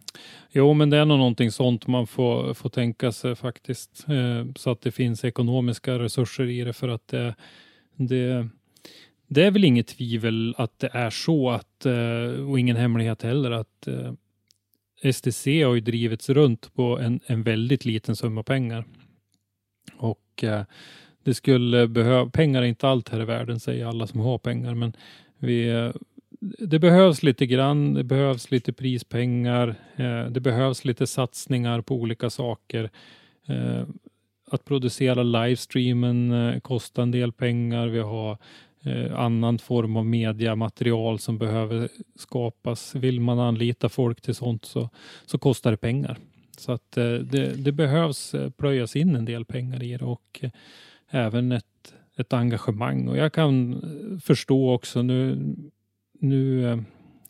[SPEAKER 1] Jo, men det är nog någonting sånt man får, får tänka sig faktiskt. Eh, så att det finns ekonomiska resurser i det för att det, det, det är väl inget tvivel att det är så att, eh, och ingen hemlighet heller, att eh, STC har ju drivits runt på en, en väldigt liten summa pengar. Och eh, det skulle behöva, pengar är inte allt här i världen säger alla som har pengar, men vi, det behövs lite grann, det behövs lite prispengar, det behövs lite satsningar på olika saker. Att producera livestreamen kostar en del pengar. Vi har eh, annan form av mediamaterial som behöver skapas. Vill man anlita folk till sånt så, så kostar det pengar. Så att eh, det, det behövs eh, plöjas in en del pengar i det och eh, även ett, ett engagemang. Och jag kan eh, förstå också nu nu eh,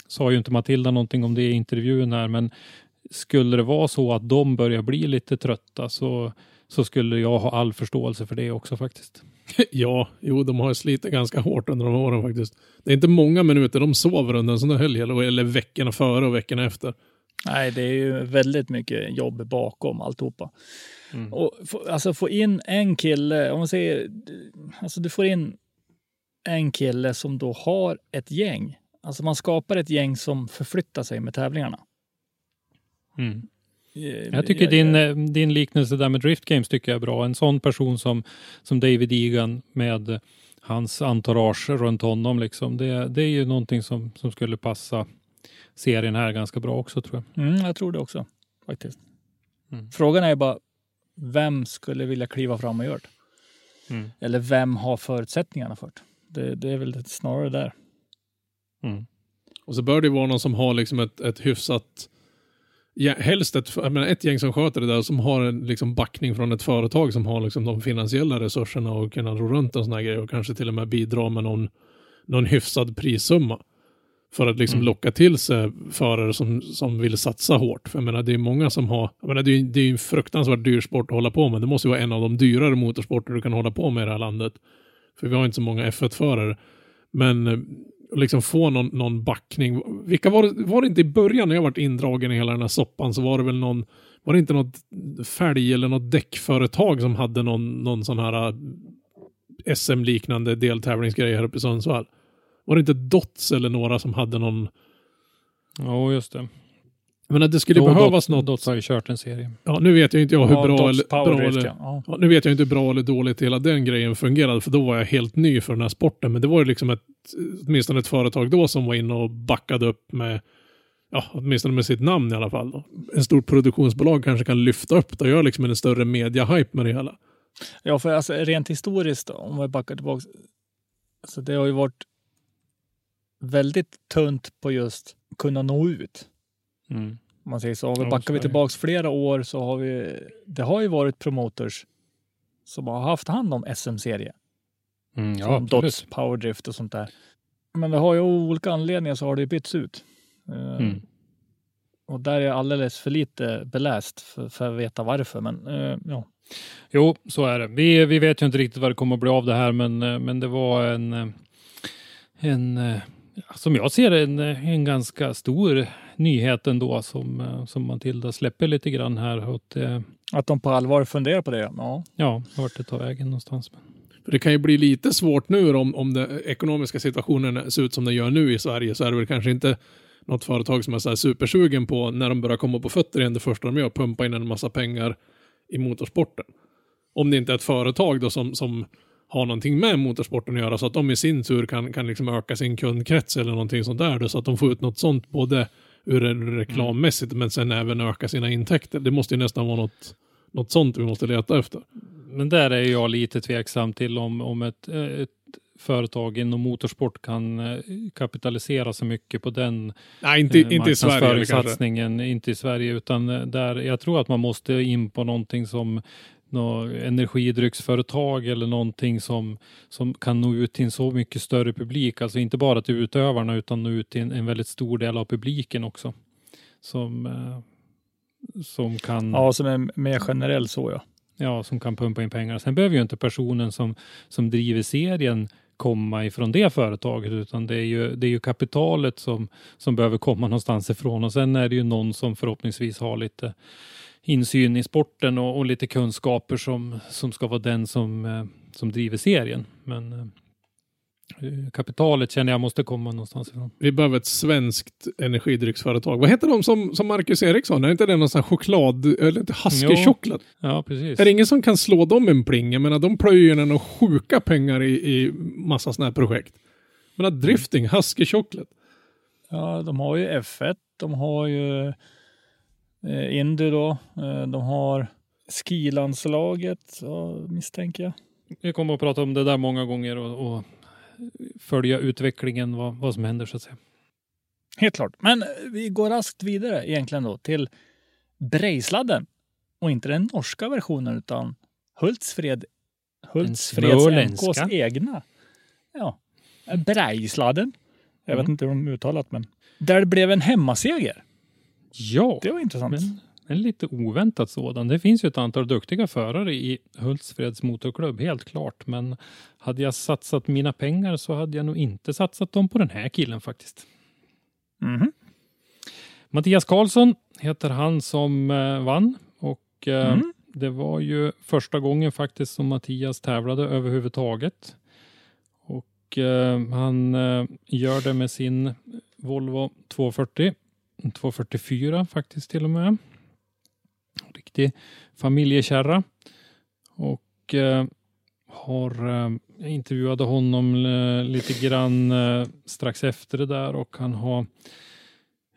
[SPEAKER 1] sa ju inte Matilda någonting om det i intervjun här, men skulle det vara så att de börjar bli lite trötta så, så skulle jag ha all förståelse för det också faktiskt.
[SPEAKER 2] ja, jo, de har slitit ganska hårt under de åren faktiskt. Det är inte många minuter de sover under en sån här helg, eller, veckorna före och veckorna efter.
[SPEAKER 3] Nej, det är ju väldigt mycket jobb bakom alltihopa.
[SPEAKER 1] Mm.
[SPEAKER 3] Och alltså få in en kille, om man säger, alltså du får in en kille som då har ett gäng. Alltså man skapar ett gäng som förflyttar sig med tävlingarna.
[SPEAKER 1] Mm.
[SPEAKER 3] Eh,
[SPEAKER 1] Jag tycker din, eh, din liknelse där med Drift Games tycker jag är bra. En sån person som, som David Egan med hans entourage runt honom. Liksom. Det, det är ju någonting som, som skulle passa serien här ganska bra också tror jag.
[SPEAKER 3] Mm, jag tror det också faktiskt.
[SPEAKER 1] Mm.
[SPEAKER 3] Frågan är bara, vem skulle vilja kliva fram och göra det?
[SPEAKER 1] Mm.
[SPEAKER 3] Eller vem har förutsättningarna för det? Det, det är väl snarare där.
[SPEAKER 1] Mm.
[SPEAKER 2] Och så bör det vara någon som har liksom ett, ett hyfsat, ja, helst ett, menar, ett gäng som sköter det där som har en liksom backning från ett företag som har liksom de finansiella resurserna och kunna ro runt en sån här grej och kanske till och med bidra med någon, någon hyfsad prissumma. För att liksom
[SPEAKER 1] Mm.
[SPEAKER 2] locka till sig förare som, som vill satsa hårt. För jag menar, det är många som har, jag menar, det är det är en fruktansvärt dyr sport att hålla på med. Det måste ju vara en av de dyrare motorsporter du kan hålla på med i det här landet. För vi har inte så många F1-förare. Men eh, liksom få någon, någon backning. Vilka var det, var det inte i början när jag varit indragen i hela den här soppan så var det väl någon, var det inte något fälg eller något däckföretag som hade någon, någon sån här äh, SM-liknande deltävlingsgrej här uppe i Sundsvall? Var det inte Dots eller några som hade någon,
[SPEAKER 1] Ja, just det
[SPEAKER 2] men att det skulle
[SPEAKER 1] Jo,
[SPEAKER 2] behövas
[SPEAKER 1] Dots,
[SPEAKER 2] något.
[SPEAKER 1] Dots har ju kört en serie.
[SPEAKER 2] Ja, nu vet jag inte jag hur
[SPEAKER 3] Ja,
[SPEAKER 2] bra, eller, bra eller,
[SPEAKER 3] ja.
[SPEAKER 2] Nu vet jag inte hur bra eller dåligt hela den grejen fungerade, för då var jag helt ny för den här sporten. Men det var ju liksom ett, åtminstone ett företag då som var inne och backade upp med, ja, åtminstone med sitt namn i alla fall. Då. En stor produktionsbolag kanske kan lyfta upp det och göra liksom en större media-hype med det hela.
[SPEAKER 3] Ja, för alltså, rent historiskt, om vi backar tillbaka, alltså, det har ju varit väldigt tunt på just kunna nå ut.
[SPEAKER 1] Mm.
[SPEAKER 3] Om man säger så. Om vi
[SPEAKER 1] Ja,
[SPEAKER 3] backar vi tillbaks flera år så har vi, det har ju varit promoters som har haft hand om SM-serie.
[SPEAKER 1] Mm, ja,
[SPEAKER 3] som
[SPEAKER 1] absolut.
[SPEAKER 3] Dots, Powerdrift och sånt där. Men det har ju olika anledningar så har det bytts ut. Eh,
[SPEAKER 1] Mm.
[SPEAKER 3] Och där är jag alldeles för lite beläst för, för att veta varför. Men eh, ja,
[SPEAKER 1] Jo, så är det. Vi, vi vet ju inte riktigt vad det kommer att bli av det här, men, eh, men det var en, en som jag ser det, en, en ganska stor nyhet ändå som, eh, som Matilda släpper lite grann här. Åt, eh,
[SPEAKER 3] att de på allvar funderar på det. Ja,
[SPEAKER 1] ja, vart det tar vägen någonstans. Men,
[SPEAKER 2] För det kan ju bli lite svårt nu om, om den ekonomiska situationen ser ut som den gör nu i Sverige så är det väl kanske inte något företag som är så här supersugen på när de börjar komma på fötter igen det första de gör, pumpa in en massa pengar i motorsporten. Om det inte är ett företag då som, som har någonting med motorsporten att göra så att de i sin tur kan, kan liksom öka sin kundkrets eller någonting sånt där då, så att de får ut något sånt både ur en reklammässigt men sen även öka sina intäkter. Det måste ju nästan vara något, något sånt vi måste leta efter.
[SPEAKER 1] men där är jag lite tveksam till om, om ett, eh, ett företag inom motorsport kan eh, kapitalisera så mycket på den
[SPEAKER 2] Nej, inte,
[SPEAKER 1] eh,
[SPEAKER 2] inte i Sverige kanske.
[SPEAKER 1] Inte i Sverige, utan där jag tror att man måste in på någonting som nå energidrycksföretag eller någonting som, som kan nå ut till en så mycket större publik. Alltså inte bara till utövarna utan nå ut till en, en väldigt stor del av publiken också. Som, eh, som kan...
[SPEAKER 3] Ja, som är mer generell så ja.
[SPEAKER 1] Ja, som kan pumpa in pengar. Sen behöver ju inte personen som, som driver serien komma ifrån det företaget, utan det är ju, det är ju kapitalet som, som behöver komma någonstans ifrån. Och sen är det ju någon som förhoppningsvis har lite insyn i sporten och, och lite kunskaper som, som ska vara den som, eh, som driver serien. Men eh, kapitalet känner jag måste komma någonstans ifrån.
[SPEAKER 2] Vi behöver ett svenskt energidrycksföretag. Vad heter de som, som Marcus Eriksson? Är inte det någon sån här choklad, eller inte husky choklad?
[SPEAKER 1] Ja, precis.
[SPEAKER 2] Är det ingen som kan slå dem en pling? Jag menar, de plöjer ju några sjuka pengar i, i massa sådana här projekt. Jag menar, drifting, husky choklad.
[SPEAKER 3] Ja, de har ju F1, de har ju eh, Indy då, eh, de har skilandslaget misstänker jag.
[SPEAKER 1] Vi kommer att prata om det där många gånger och, och följa utvecklingen, vad, vad som händer så att säga.
[SPEAKER 3] Helt klart. Men eh, vi går raskt vidare egentligen då till Brejsladden. Och inte den norska versionen utan Hultsfred, Hultsfreds. NKs egna. Ja, Brejsladden. Jag vet
[SPEAKER 1] Mm.
[SPEAKER 3] inte hur de uttalat men. Där det blev en hemmaseger.
[SPEAKER 1] Ja,
[SPEAKER 3] Det var intressant.
[SPEAKER 1] men en lite oväntat sådan. Det finns ju ett antal duktiga förare i Hultsfreds motorklubb, helt klart. Men hade jag satsat mina pengar så hade jag nog inte satsat dem på den här killen faktiskt.
[SPEAKER 3] Mhm.
[SPEAKER 1] Mattias Karlsson heter han som eh, vann och eh,
[SPEAKER 3] Mm.
[SPEAKER 1] det var ju första gången faktiskt som Mattias tävlade överhuvudtaget. Och eh, han gör det med sin Volvo 240, 244 faktiskt till och med. Riktig familjekärra. Och eh, har eh, jag intervjuade honom eh, lite grann eh, strax efter det där och han har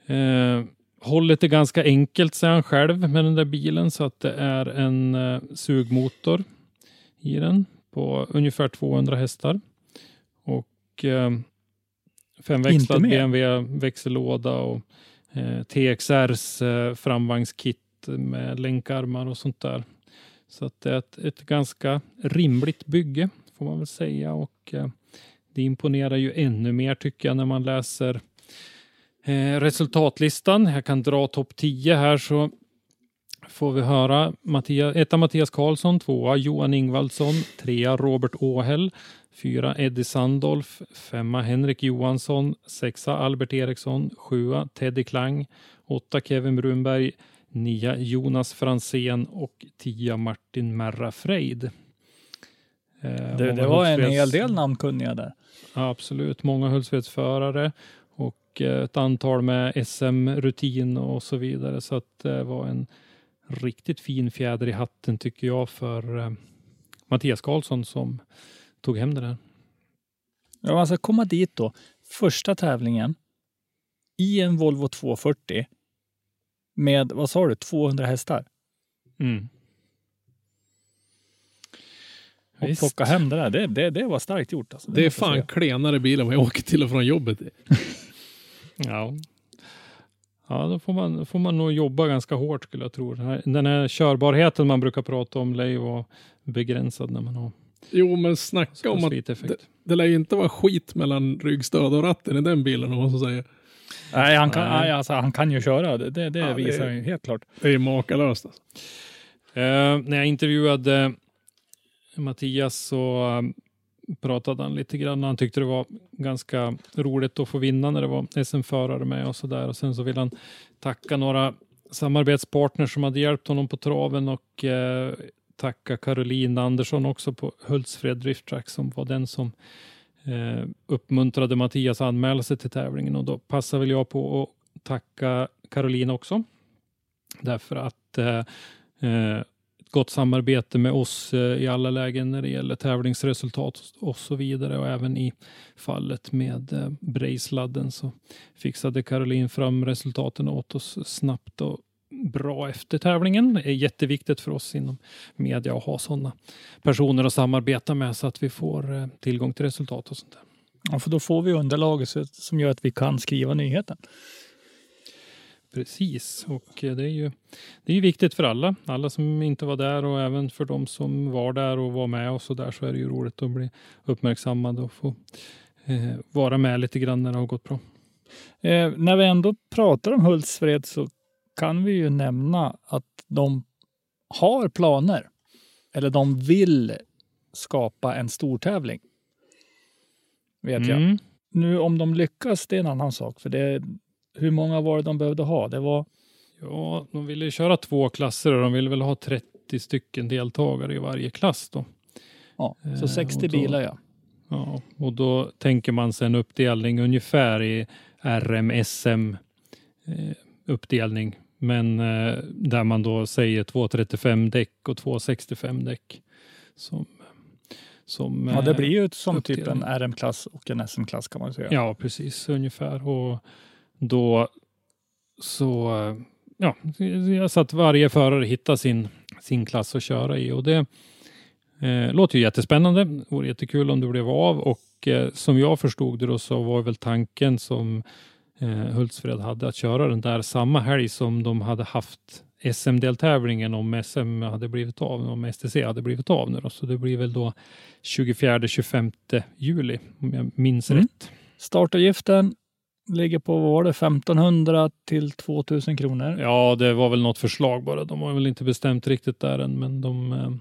[SPEAKER 1] eh, hållit det ganska enkelt säger han själv med den där bilen så att det är en eh, sugmotor i den på ungefär 200 hästar. Och femväxlad
[SPEAKER 3] Inte mer.
[SPEAKER 1] BMW växellåda och eh, TXRs eh, framvagnskit med länkarmar och sånt där. Så att det är ett, ett ganska rimligt bygge får man väl säga och eh, det imponerar ju ännu mer tycker jag när man läser eh, resultatlistan. Jag kan dra topp 10 här så får vi höra Mattia, etta Mattias Karlsson, tvåa Johan Ingvaldsson, trea Robert Åhäll, fyra Eddie Sandolf, femma Henrik Johansson, sexa Albert Eriksson, sjua Teddy Klang, åtta Kevin Brunberg, nia Jonas Fransén och tia Martin Merra Freid. Eh,
[SPEAKER 3] Det, det var en hel del namnkunniga där.
[SPEAKER 1] Absolut, många Hultsfredsförare och eh, ett antal med SM-rutin och så vidare. Så att det var en riktigt fin fjäder i hatten tycker jag för eh, Mattias Karlsson som tog hem det där.
[SPEAKER 3] Ja, man ska komma dit då. Första tävlingen i en Volvo 240 med, vad sa du, 200 hästar.
[SPEAKER 1] Mm.
[SPEAKER 3] Och
[SPEAKER 1] Visst.
[SPEAKER 3] plocka hem det där. Det, det, det var starkt gjort. Alltså.
[SPEAKER 2] Det är
[SPEAKER 3] måste jag
[SPEAKER 2] fan
[SPEAKER 3] säga.
[SPEAKER 2] klenare bil än vad jag åker till och från jobbet i.
[SPEAKER 1] Ja. Ja, då får man, får man nog jobba ganska hårt skulle jag tro. Den här, den här körbarheten man brukar prata om lär ju vara begränsad när man har
[SPEAKER 2] Jo, men snacka om att
[SPEAKER 1] effekt.
[SPEAKER 2] det lär ju inte vara skit mellan ryggstöd och ratten i den bilen om man så säger.
[SPEAKER 3] Nej, han kan,
[SPEAKER 1] Nej.
[SPEAKER 3] alltså, han kan ju köra. Det, det, det
[SPEAKER 2] Ja, det-
[SPEAKER 3] visar ju helt klart.
[SPEAKER 2] Det är makalöst alltså.
[SPEAKER 1] Eh, när jag intervjuade Mattias så eh, pratade han lite grann. Han tyckte det var ganska roligt att få vinna när det var SM-förare med och så där. Och sen så vill han tacka några samarbetspartners som hade hjälpt honom på traven och eh, tacka Caroline Andersson också på Hultsfred Drift Track som var den som eh, uppmuntrade Mattias att anmäla sig till tävlingen och då passar väl jag på att tacka Caroline också. Därför att eh, eh, ett gott samarbete med oss eh, i alla lägen när det gäller tävlingsresultat och så vidare och även i fallet med eh, Brejsladden så fixade Caroline fram resultaten åt oss snabbt och bra efter tävlingen. Det är jätteviktigt för oss inom media att ha sådana personer att samarbeta med så att vi får eh, tillgång till resultat och sånt där.
[SPEAKER 3] Ja, för då får vi underlag som gör att vi kan skriva nyheten.
[SPEAKER 1] Precis, och eh, det är ju det är viktigt för alla. Alla som inte var där och även för de som var där och var med och så där så är det ju roligt att bli uppmärksammad och få eh, vara med lite grann när det har gått bra.
[SPEAKER 3] Eh, när vi ändå pratar om Hultsfred så kan vi ju nämna att de har planer. Eller de vill skapa en stortävling. Vet mm. jag. Nu om de lyckas, det är en annan sak. För det, hur många var det de behövde ha? Det var...
[SPEAKER 1] Ja, de ville köra två klasser och de ville väl ha 30 stycken deltagare i varje klass då.
[SPEAKER 3] Ja, så 60 eh, då, bilar ja.
[SPEAKER 1] Ja, och då tänker man sig en uppdelning ungefär i RM, SM eh, uppdelning. Men eh, där man då säger 235 däck och 265 däck. Som, som,
[SPEAKER 3] ja, det blir ju som typ en RM-klass och en SM-klass kan man säga.
[SPEAKER 1] Ja, precis ungefär. Och då så, ja, så att varje förare hittar sin, sin klass att köra i och det eh, låter ju jättespännande. Det vore jättekul om det blev av och eh, som jag förstod det då så var väl tanken som eh, Hultsfred hade att köra den där samma helg som de hade haft SM-deltävlingen om SM hade blivit av, om STC hade blivit av nu då. Så det blir väl då 24-25 juli om jag minns mm. rätt.
[SPEAKER 3] Startavgiften ligger på, vad var det, 1500 till 2000 kronor?
[SPEAKER 1] Ja, det var väl något förslag bara. De har väl inte bestämt riktigt där än, men de... Eh,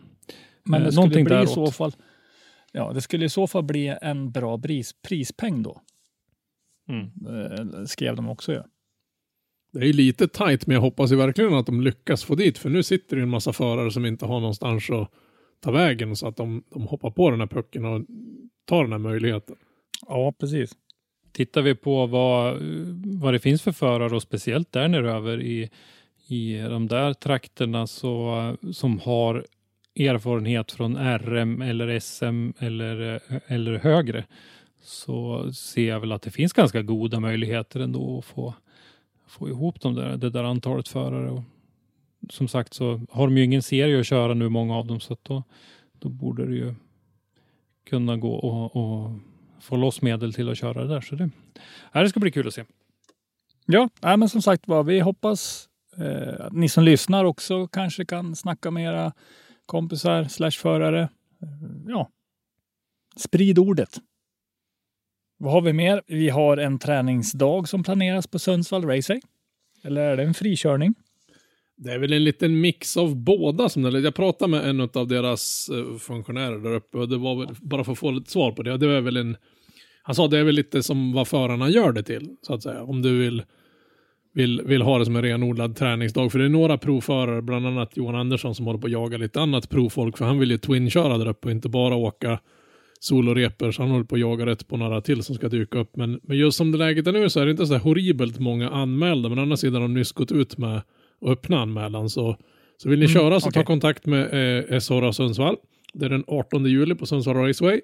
[SPEAKER 3] men det skulle bli i så fall... Ja, det skulle i så fall bli en bra pris, prispeng då. Mm. Eh, skrev de också ja.
[SPEAKER 2] Det är ju lite tajt, men jag hoppas ju verkligen att de lyckas få dit, för nu sitter det en massa förare som inte har någonstans att ta vägen, så att de, de hoppar på den här pucken och tar den här möjligheten.
[SPEAKER 3] Ja, precis.
[SPEAKER 1] Tittar vi på vad, vad det finns för förare och speciellt där nere över i, i de där trakterna så, som har erfarenhet från RM eller SM eller, eller högre så ser jag väl att det finns ganska goda möjligheter ändå att få, få ihop de där, det där antalet förare. Och som sagt så har de ju ingen serie att köra nu, många av dem, så att då, då borde det ju kunna gå och, och få loss medel till att köra det där. Så det, det ska bli kul att se.
[SPEAKER 3] Ja, nej, men som sagt var, vi hoppas eh, att ni som lyssnar också kanske kan snacka med era kompisar slash förare. Ja, sprid ordet. Vad har vi mer? Vi har en träningsdag som planeras på Sundsvall Raceway. Eller är det en frikörning?
[SPEAKER 2] Det är väl en liten mix av båda. Som det, jag pratade med en av deras eh, funktionärer där uppe och det var väl, bara för att få lite svar på det. Det var väl en, han sa det är väl lite som vad förarna gör det till, så att säga. Om du vill, vill, vill ha det som en renodlad träningsdag. För det är några provförare, bland annat Johan Andersson, som håller på att jaga lite annat provfolk. För han vill ju twin-köra där uppe och inte bara åka soloreper. Så han håller på att jaga rätt på några till som ska dyka upp. Men, men just som det läget är nu så är det inte så horribelt många anmälda. Men å andra sidan har de nyss gått ut med och öppna anmälan. Så, så vill ni mm, köra så okay. ta kontakt med eh, SHR Sundsvall. Det är den 18 juli på Sundsvall Raceway.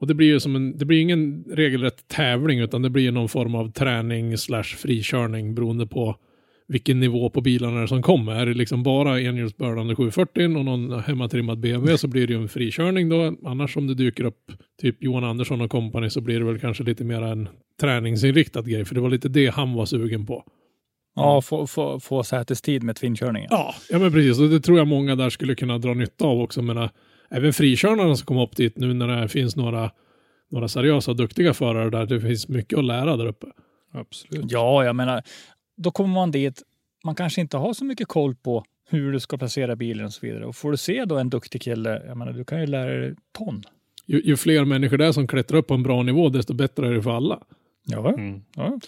[SPEAKER 2] Och det blir ju som en, det blir ingen regelrätt tävling utan det blir någon form av träning slash frikörning beroende på vilken nivå på bilarna som kommer. Är det liksom bara enhjulsbördande 740 och någon hemmatrimmad BMW så blir det ju en frikörning då. Annars om det dyker upp typ Johan Andersson och kompani så blir det väl kanske lite mer en träningsinriktad grej. För det var lite det han var sugen på.
[SPEAKER 3] Ja, få, få, få sätestid med tvinkörningen.
[SPEAKER 2] Ja, ja, men precis. Och det tror jag många där skulle kunna dra nytta av också. Men även frikörarna som kommer upp dit nu när det finns några, några seriösa och duktiga förare där. Det finns mycket att lära där uppe.
[SPEAKER 3] Absolut. Ja, jag menar, då kommer man dit. Man kanske inte har så mycket koll på hur du ska placera bilen och så vidare. Och får du se då en duktig kille, jag menar, du kan ju lära dig ton.
[SPEAKER 2] Ju, ju fler människor det är som klättrar upp på en bra nivå, desto bättre är det för alla.
[SPEAKER 3] Ja, mm. ja.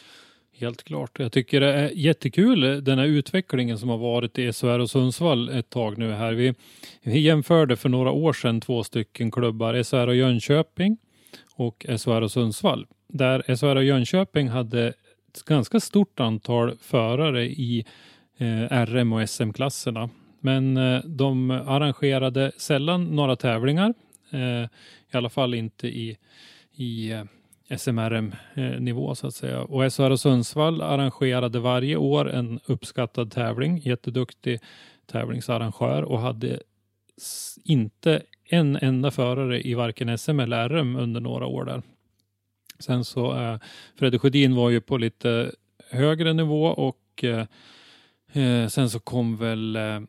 [SPEAKER 1] Helt klart. Jag tycker det är jättekul den här utvecklingen som har varit i SHR och Sundsvall ett tag nu här. Vi, vi jämförde för några år sedan två stycken klubbar, SHR och Jönköping och SHR och Sundsvall. Där SHR och Jönköping hade ett ganska stort antal förare i eh, RM och SM-klasserna. Men eh, de arrangerade sällan några tävlingar, eh, i alla fall inte i, i eh, SMRM-nivå eh, så att säga. Och SHR Sundsvall arrangerade varje år en uppskattad tävling, jätteduktig tävlingsarrangör och hade inte en enda förare i varken SM eller RM under några år där. Sen så eh, Fredrik Sjödin var ju på lite högre nivå och eh, eh sen så kom väl eh,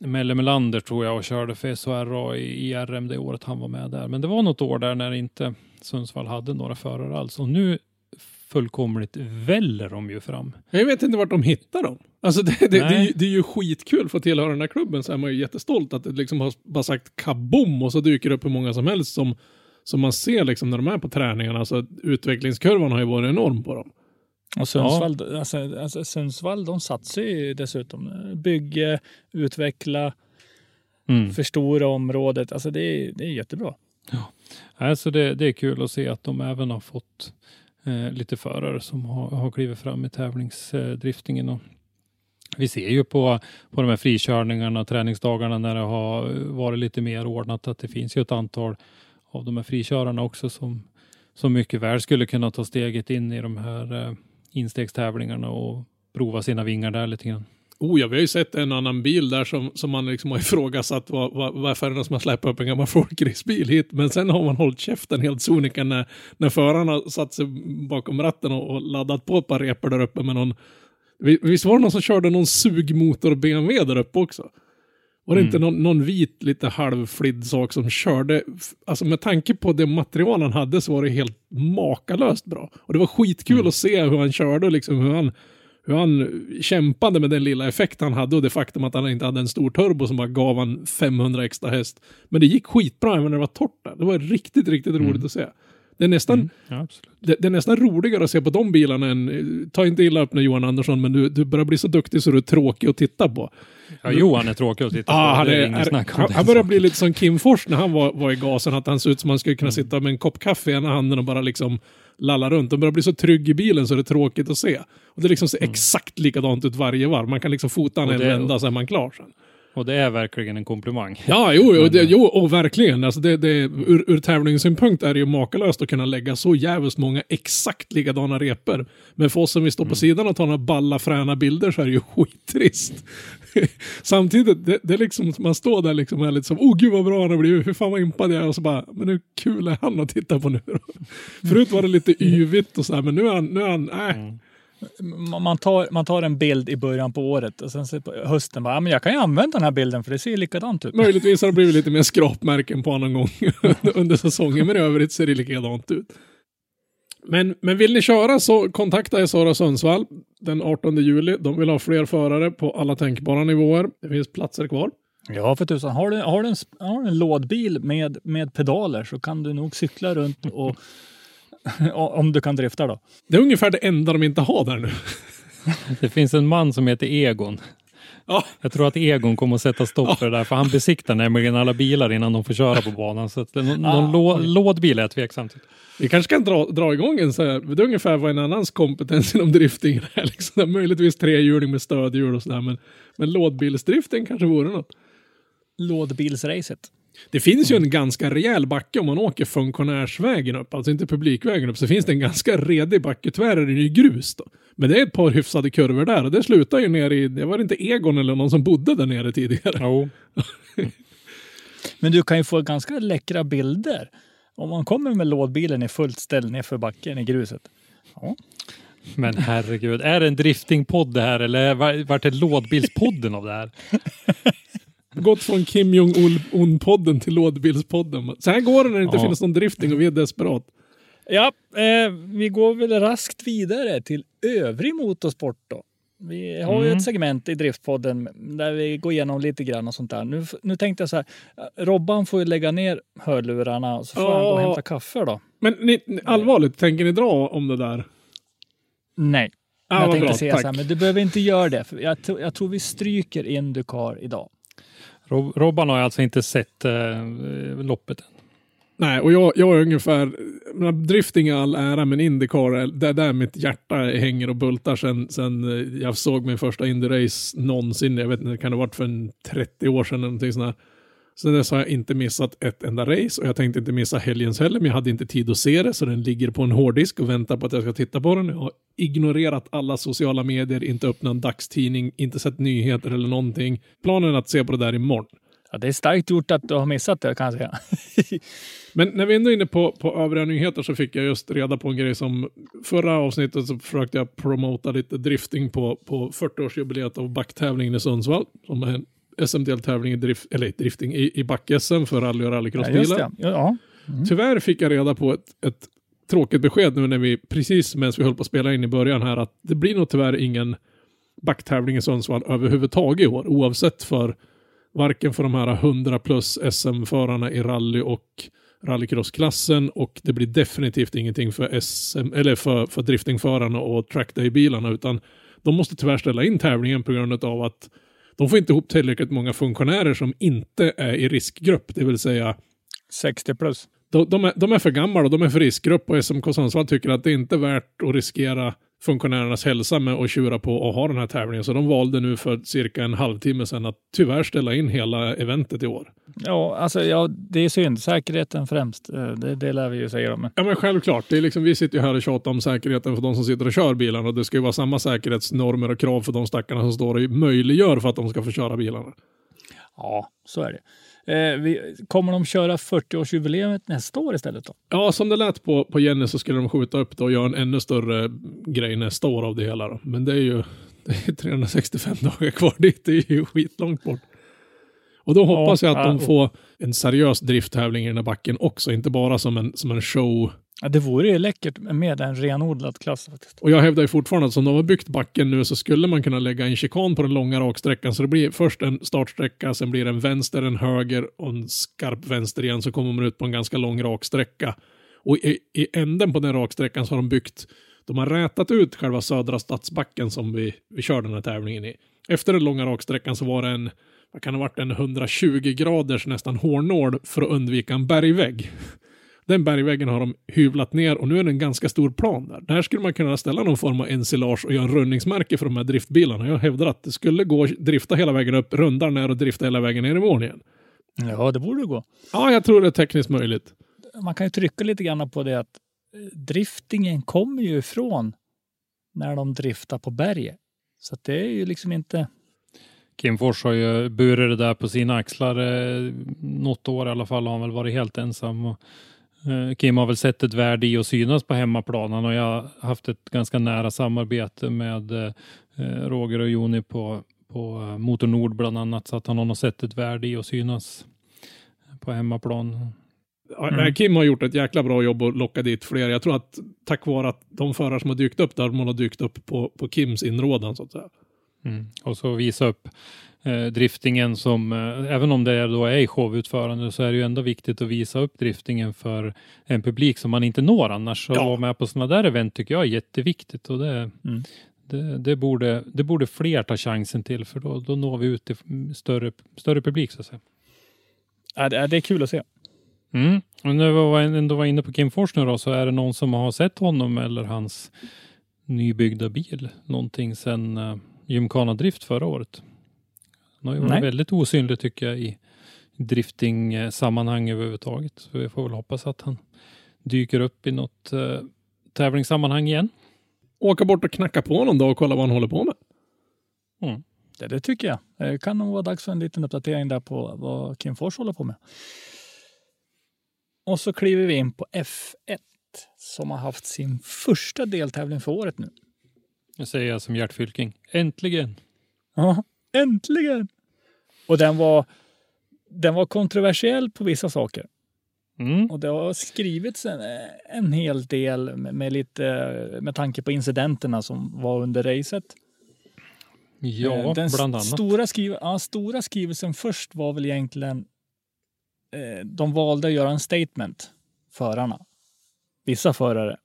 [SPEAKER 1] Melle Melander tror jag och körde för SHRA i, i RM det året han var med där. Men det var något år där när inte Sundsvall hade några förare alls. Och nu fullkomligt väller de ju fram.
[SPEAKER 2] Jag vet inte vart de hittar dem. Alltså det, det, det, är, ju, det är ju skitkul för att tillhöra den här klubben så är man ju jättestolt att det liksom har bara sagt kaboom och så dyker det upp hur många som helst som, som man ser liksom när de är på träningarna. Alltså utvecklingskurvan har ju varit enorm på dem.
[SPEAKER 3] Och Sundsvall, ja. alltså, alltså, Sundsvall de satsar ju dessutom. Bygga, utveckla, mm. förstora området. Alltså det är, det är jättebra.
[SPEAKER 1] Ja, alltså det, det är kul att se att de även har fått eh, lite förare som har, har klivit fram i tävlingsdriftingen. Och vi ser ju på, på de här frikörningarna, träningsdagarna när det har varit lite mer ordnat att det finns ju ett antal av de här frikörarna också som, som mycket väl skulle kunna ta steget in i de här eh, instegstävlingarna och prova sina vingar där lite grann.
[SPEAKER 2] Oh ja, vi har ju sett en annan bil där som, som man liksom har ifrågasatt var, var, varför är det någon som har släppt upp en gammal folkracebil hit. Men sen har man hållit käften helt sonika när, när förarna satt sig bakom ratten och, och laddat på ett par repor där uppe med någon Visst var det någon som körde någon sugmotor BMW där uppe också? Var det mm. inte någon, någon, vit, lite halvflidd sak som körde, alltså med tanke på det material han hade så var det helt makalöst bra. Och det var skitkul mm. att se hur han körde, liksom hur han, hur han kämpade med den lilla effekt han hade och det faktum att han inte hade en stor turbo som bara gav han 500 extra häst. Men det gick skitbra även när det var torrt där. Det var riktigt, riktigt roligt mm. att se. Det är, nästan, mm, ja, det, det, är nästan roligare att se på de bilarna än, ta inte illa upp när Johan Andersson, men du, du börjar bli så duktig så du är tråkig att titta på.
[SPEAKER 1] Ja, Johan är tråkig att titta ah, på.
[SPEAKER 2] det är, är, är han, han börjar bli lite som Kim Fors när han var, var i gasen, att han ser ut som att han skulle kunna mm. sitta med en kopp kaffe i ena handen och bara liksom lalla runt. De börjar bli så trygg i bilen så det är tråkigt att se. Och det liksom ser mm. exakt likadant ut varje varv. Man kan liksom fota en vända så är man klar sen.
[SPEAKER 1] Och det är verkligen en komplimang.
[SPEAKER 2] Ja, jo, jo, det, jo och verkligen. Alltså det, det, ur, ur tävlingssynpunkt är det ju makalöst att kunna lägga så jävligt många exakt likadana repor. Men för oss som vill stå på mm. sidan och ta några balla fräna bilder så är det ju skittrist. Samtidigt, det, det är liksom, man står där liksom och är lite som, oh gud vad bra han har blivit, hur fan vad impad jag är och så bara, men hur kul är han att titta på nu då? Förut var det lite yvigt och så här, men nu är han, nu är han, äh. Mm
[SPEAKER 3] man tar, man tar en bild i början på året och sen så på hösten bara, ja, men jag kan ju använda den här bilden för det ser likadant ut.
[SPEAKER 2] Möjligtvis har det blivit lite mer skrapmärken på honom gång under säsongen, men i övrigt ser det likadant ut. Men, men vill ni köra så kontakta Sara Sundsvall den 18 juli. De vill ha fler förare på alla tänkbara nivåer. Det finns platser kvar.
[SPEAKER 3] Ja, för tusan. Har du, har du, en, har du en lådbil med, med pedaler så kan du nog cykla runt och Om du kan drifta då.
[SPEAKER 2] Det är ungefär det enda de inte har där nu.
[SPEAKER 1] det finns en man som heter Egon. Ja. Jag tror att Egon kommer att sätta stopp ja. för det där, för han besiktar nämligen alla bilar innan de får köra på banan. Så att någon, ah, någon lådbil är jag tveksam till.
[SPEAKER 2] Vi kanske kan dra, dra igång en så här, det är ungefär vad en annans kompetens inom drifting är. Liksom. Möjligtvis trehjuling med stödhjul och sådär, men, men lådbilsdriften kanske vore något.
[SPEAKER 3] Lådbilsracet.
[SPEAKER 2] Det finns ju en ganska rejäl backe om man åker funktionärsvägen upp, alltså inte publikvägen upp, så finns det en ganska redig backe. Tyvärr är det ju grus då. Men det är ett par hyfsade kurvor där och det slutar ju ner i, det var inte Egon eller någon som bodde där nere tidigare.
[SPEAKER 1] Jo.
[SPEAKER 3] Men du kan ju få ganska läckra bilder. Om man kommer med lådbilen i fullt ställ nerför backen i gruset. Ja.
[SPEAKER 1] Men herregud, är det en driftingpodd det här eller vart det lådbilspodden av det här?
[SPEAKER 2] Gått från Kim Jong-Un-podden till lådbilspodden. Så här går det när det inte ja. finns någon drifting och vi är desperat.
[SPEAKER 3] Ja, eh, vi går väl raskt vidare till övrig motorsport då. Vi har mm. ju ett segment i Driftpodden där vi går igenom lite grann och sånt där. Nu, nu tänkte jag så här, Robban får ju lägga ner hörlurarna och så får oh. han gå och hämta kaffe då.
[SPEAKER 2] Men ni, allvarligt, tänker ni dra om det där?
[SPEAKER 3] Nej. Ah, jag tänkte bra, säga tack. så här, men du behöver inte göra det. För jag, jag tror vi stryker Indycar idag.
[SPEAKER 1] Rob Robban har alltså inte sett eh, loppet än.
[SPEAKER 2] Nej, och jag, jag är ungefär, drifting är all ära, men Indycar, det är där mitt hjärta hänger och bultar sen, sen eh, jag såg min första Indy-race någonsin. Jag vet inte, kan det ha varit för en 30 år sedan eller någonting sånt Sen dess har jag inte missat ett enda race och jag tänkte inte missa helgens heller, men jag hade inte tid att se det, så den ligger på en hårddisk och väntar på att jag ska titta på den. Jag har ignorerat alla sociala medier, inte öppnat en dagstidning, inte sett nyheter eller någonting. Planen är att se på det där imorgon.
[SPEAKER 3] Ja, det är starkt gjort att du har missat det kan jag säga.
[SPEAKER 2] Men när vi ändå är inne på, på övriga nyheter så fick jag just reda på en grej som förra avsnittet så försökte jag promota lite drifting på, på 40-årsjubileet av backtävlingen i Sundsvall. Som är en SM-deltävling i drift, eller drifting i, i back-SM för rally och rallycrossbilar.
[SPEAKER 3] Ja, ja.
[SPEAKER 2] Tyvärr fick jag reda på ett, ett tråkigt besked nu när vi precis medan vi höll på att spela in i början här att det blir nog tyvärr ingen backtävling i Sundsvall överhuvudtaget i år oavsett för varken för de här 100 plus SM-förarna i rally och rallycrossklassen och det blir definitivt ingenting för SM eller för, för driftingförarna och trackday-bilarna utan de måste tyvärr ställa in tävlingen på grund av att de får inte ihop tillräckligt många funktionärer som inte är i riskgrupp, det vill säga
[SPEAKER 3] 60 plus.
[SPEAKER 2] de, de, är, de är för gamla och de är för riskgrupp och SMK Sundsvall tycker att det inte är värt att riskera funktionärernas hälsa med att tjura på och ha den här tävlingen. Så de valde nu för cirka en halvtimme sedan att tyvärr ställa in hela eventet i år.
[SPEAKER 3] Ja, alltså ja, det är synd. Säkerheten främst. Eh, Det, det lär vi ju säga dem.
[SPEAKER 2] Ja men självklart, det är liksom, vi sitter ju här och tjatar om säkerheten för de som sitter och kör bilarna och det ska ju vara samma säkerhetsnormer och krav för de stackarna som står och möjliggör för att de ska få köra bilarna.
[SPEAKER 3] Ja, så är det. Eh, vi, kommer de köra 40-årsjubileet nästa år istället då?
[SPEAKER 2] Ja, som det lät på, på Jenny så skulle de skjuta upp det och göra en ännu större grej nästa år av det hela. Då. Men det är ju det är 365 dagar kvar dit, det är ju skitlångt bort. Och då hoppas jag att de
[SPEAKER 3] ja.
[SPEAKER 2] får en seriös drifttävling i den här backen också, inte bara som en, som en show.
[SPEAKER 3] Ja, det vore ju läckert med en renodlad klass faktiskt.
[SPEAKER 2] Och jag hävdar ju fortfarande att som de har byggt backen nu så skulle man kunna lägga en chikan på den långa raksträckan. Så det blir först en startsträcka, sen blir det en vänster, en höger och en skarp vänster igen. Så kommer man ut på en ganska lång raksträcka. Och i, i änden på den raksträckan så har de byggt, de har rätat ut själva södra stadsbacken som vi, vi kör den här tävlingen i. Efter den långa raksträckan så var det en, vad kan det ha varit, en 120 graders nästan hårnål för att undvika en bergvägg. Den bergväggen har de hyvlat ner och nu är det en ganska stor plan där. Där skulle man kunna ställa någon form av ensilage och göra rundningsmärke för de här driftbilarna. Jag hävdar att det skulle gå att drifta hela vägen upp, runda ner och drifta hela vägen ner i mål igen.
[SPEAKER 3] Ja, det borde gå.
[SPEAKER 2] Ja, jag tror det är tekniskt möjligt.
[SPEAKER 3] Man kan ju trycka lite grann på det att eh, driftingen kommer ju ifrån när de driftar på berget. Så att det är ju liksom inte...
[SPEAKER 1] Kim Fors har ju burit det där på sina axlar. Eh, något år i alla fall har han väl varit helt ensam. Och, Kim har väl sett ett värde i att synas på hemmaplanen och jag har haft ett ganska nära samarbete med eh, Roger och Joni på, på eh, Motor Nord bland annat. Så att han har nog sett ett värde i att synas på hemmaplan.
[SPEAKER 3] Mm.
[SPEAKER 2] Kim har gjort ett jäkla bra jobb att locka dit fler. Jag tror att tack vare att de förare som har dykt upp där, de har dykt upp på, på Kims inrådan så att säga.
[SPEAKER 1] Mm. Och så visa upp eh, driftingen som, eh, även om det då är i showutförande, så är det ju ändå viktigt att visa upp driftingen för en publik som man inte når annars.
[SPEAKER 2] Ja.
[SPEAKER 1] att vara med på sådana där event tycker jag är jätteviktigt och det,
[SPEAKER 3] Mm.
[SPEAKER 1] det, det, borde, det borde fler ta chansen till för då, då når vi ut till större, större publik så att säga.
[SPEAKER 3] Ja, det, det är kul att se.
[SPEAKER 1] Mm. Och när vi ändå var inne på Kim Fors nu då, så är det någon som har sett honom eller hans nybyggda bil någonting sedan uh, Gymkhana Drift förra året? Han har ju varit
[SPEAKER 3] Nej.
[SPEAKER 1] väldigt osynlig tycker jag i drifting-sammanhang överhuvudtaget. Så vi får väl hoppas att han dyker upp i något uh, tävlingssammanhang igen.
[SPEAKER 2] Åka bort och knacka på någon dag och kolla vad han håller på med.
[SPEAKER 3] Det, det tycker jag. Det kan nog vara dags för en liten uppdatering där på vad Kim Fors håller på med. Och så kliver vi in på F1 som har haft sin första deltävling för året nu.
[SPEAKER 1] Det säger jag som Gert Fylking. Äntligen!
[SPEAKER 3] Ja, äntligen! Och den var, den var kontroversiell på vissa saker.
[SPEAKER 1] Mm.
[SPEAKER 3] Och det har skrivits en, en hel del med, med lite med tanke på incidenterna som var under racet.
[SPEAKER 1] Ja,
[SPEAKER 3] Eh, Den
[SPEAKER 1] bland annat.
[SPEAKER 3] Stora, skriv ja, stora skrivelsen först var väl egentligen eh, de valde att göra en statement, förarna. Vissa förare.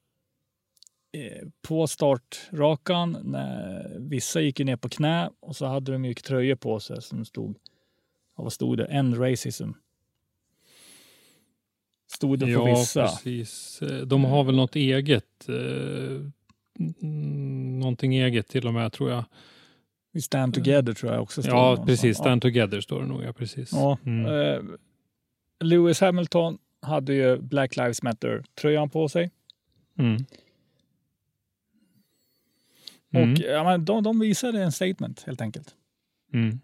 [SPEAKER 3] Eh, på startrakan, när vissa gick ju ner på knä och så hade de ju tröjor på sig som stod, ja, vad stod det? End racism. Stod det på
[SPEAKER 1] Ja,
[SPEAKER 3] vissa.
[SPEAKER 1] precis. Eh, De har väl något eget. Eh, mm, någonting eget till och med tror jag.
[SPEAKER 3] Vi stand together tror jag också står
[SPEAKER 1] Ja, precis.
[SPEAKER 3] Ja.
[SPEAKER 1] Stand together står det nog, ja precis.
[SPEAKER 3] Ja,
[SPEAKER 1] Mm.
[SPEAKER 3] Lewis Hamilton hade ju Black Lives Matter-tröjan på sig.
[SPEAKER 1] Mm. Mm.
[SPEAKER 3] Och ja, de, de visade en statement helt enkelt.
[SPEAKER 1] Mm.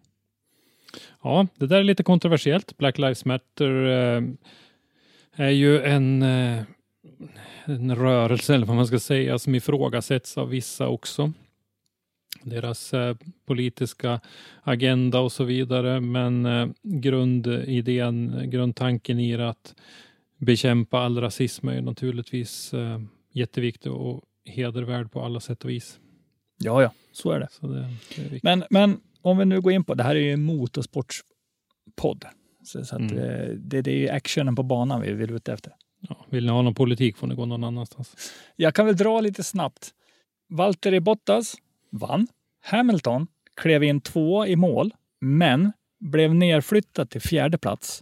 [SPEAKER 1] Ja, det där är lite kontroversiellt. Black Lives Matter eh, är ju en, eh, en rörelse, eller vad man ska säga, som ifrågasätts av vissa också. Deras eh, politiska agenda och så vidare. Men eh, grundidén, grundtanken i det att bekämpa all rasism är naturligtvis eh, jätteviktig och hedervärd på alla sätt och vis.
[SPEAKER 3] Ja, ja, så är det.
[SPEAKER 1] Så det, det är.
[SPEAKER 3] Men, men om vi nu går in på, det här är ju en motorsportspodd. Så, så att,
[SPEAKER 1] Mm.
[SPEAKER 3] eh, det, det är ju actionen på banan vi vill ute efter.
[SPEAKER 1] Ja, vill ni ha någon politik får ni gå någon annanstans.
[SPEAKER 3] Jag kan väl dra lite snabbt. Valtteri Bottas vann. Hamilton klev in två i mål, men blev nerflyttad till fjärde plats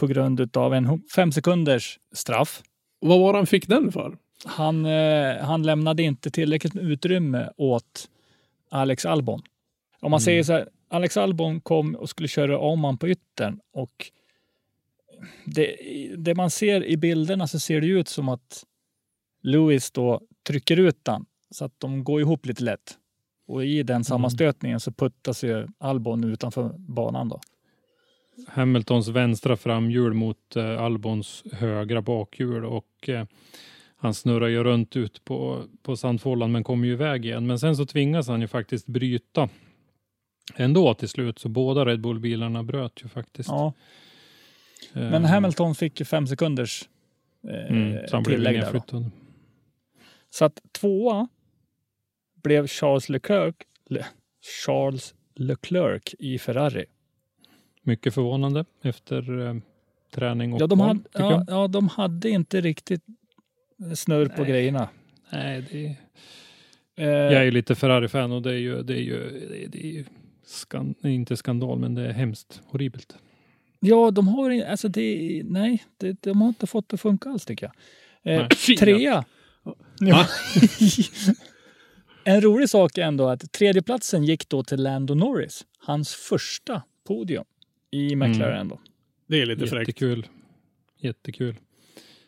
[SPEAKER 3] på grund av en fem sekunders straff.
[SPEAKER 2] Vad var han fick den för?
[SPEAKER 3] Han, eh, han lämnade inte tillräckligt med utrymme åt Alex Albon. Om man
[SPEAKER 1] Mm.
[SPEAKER 3] säger så här, Alex Albon kom och skulle köra om han på yttern och det, det man ser i bilderna så ser det ut som att Lewis då trycker ut den så att de går ihop lite lätt. Och i den sammanstötningen så puttas ju Albon utanför banan då.
[SPEAKER 1] Hamiltons vänstra framhjul mot eh, Albons högra bakhjul och eh, han snurrar ju runt ut på, på sandfållan men kommer ju iväg igen. Men sen så tvingas han ju faktiskt bryta ändå till slut. Så båda Red Bull-bilarna bröt ju faktiskt.
[SPEAKER 3] Ja,
[SPEAKER 1] Eh,
[SPEAKER 3] men Hamilton fick ju fem sekunders eh,
[SPEAKER 1] mm, så han blev
[SPEAKER 3] tillägg där. Så att tvåa blev Charles Leclerc, Le, Charles Leclerc i Ferrari.
[SPEAKER 1] Mycket förvånande efter eh, träning och
[SPEAKER 3] Ja de, hade, ja, ja, de hade inte riktigt snurr på
[SPEAKER 1] Nej.
[SPEAKER 3] grejerna.
[SPEAKER 1] Nej, det,
[SPEAKER 3] Eh,
[SPEAKER 1] jag är ju lite Ferrari-fan och det är ju, det är ju, det är, det är ju skan, inte skandal, men det är hemskt horribelt.
[SPEAKER 3] Ja, de har i- alltså det, nej, det, de har inte fått det att funka alls tycker jag. Eh, trea.
[SPEAKER 2] Ja.
[SPEAKER 3] en rolig sak är ändå att tredjeplatsen gick då till Lando Norris. Hans första podium i McLaren.
[SPEAKER 1] Mm.
[SPEAKER 3] Då.
[SPEAKER 2] Det är lite fräckt.
[SPEAKER 1] Jättekul. Jättekul.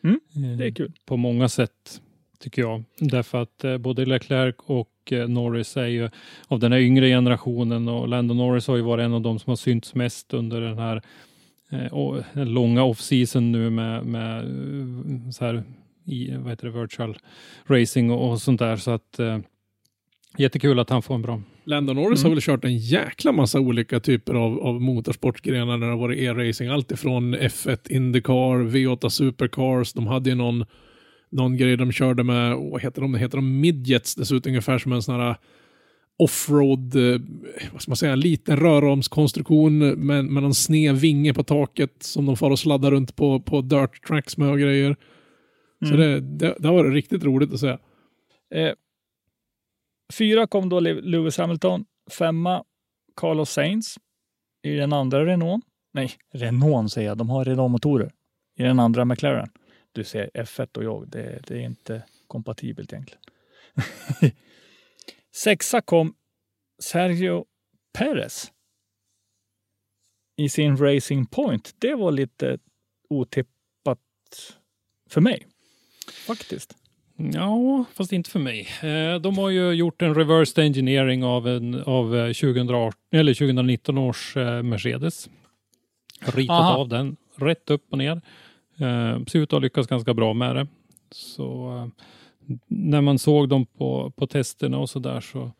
[SPEAKER 3] Mm,
[SPEAKER 1] Eh,
[SPEAKER 3] Det är kul.
[SPEAKER 1] På många sätt, tycker jag. Därför att eh, både Leclerc och eh, Norris är ju av den här yngre generationen och Lando Norris har ju varit en av de som har synts mest under den här eh, och, den långa off-season nu med, med eh, så här i, vad heter det, virtual racing och, och sånt där. Så att eh, jättekul att han får en bra.
[SPEAKER 2] Lando Norris
[SPEAKER 3] Mm.
[SPEAKER 2] har väl kört en jäkla massa olika typer av, av motorsportgrenar när det har varit e-racing. Allt ifrån F1 Indycar, V8 Supercars. De hade ju någon, någon grej de körde med, vad heter de? Heter de Midgets? Ut ungefär som en sån här offroad, eh, vad ska man säga, en liten röromskonstruktion med, med någon sned vinge på taket som de får och sladdar runt på, på dirt tracks med och grejer. Så
[SPEAKER 3] Mm.
[SPEAKER 2] det, det, det har varit riktigt roligt att se.
[SPEAKER 3] Eh, fyra kom då Lewis Hamilton. Femma Carlos Sainz i den andra Renault. Nej, Renault säger jag. De har Renault-motorer i den andra McLaren. Du ser F1 och jag, det, det är inte kompatibelt egentligen. Sexa kom Sergio Perez i sin Racing Point. Det var lite otippat för mig, faktiskt.
[SPEAKER 1] Ja, fast inte för mig. Eh, De har ju gjort en reversed engineering av, en, av eh, 2018, eller 2019 års eh, Mercedes. Ritat
[SPEAKER 3] Aha.
[SPEAKER 1] av den rätt upp och ner. Eh, Ser ut att ha lyckats ganska bra med det. Så eh, när man såg dem på, på testerna och så där så,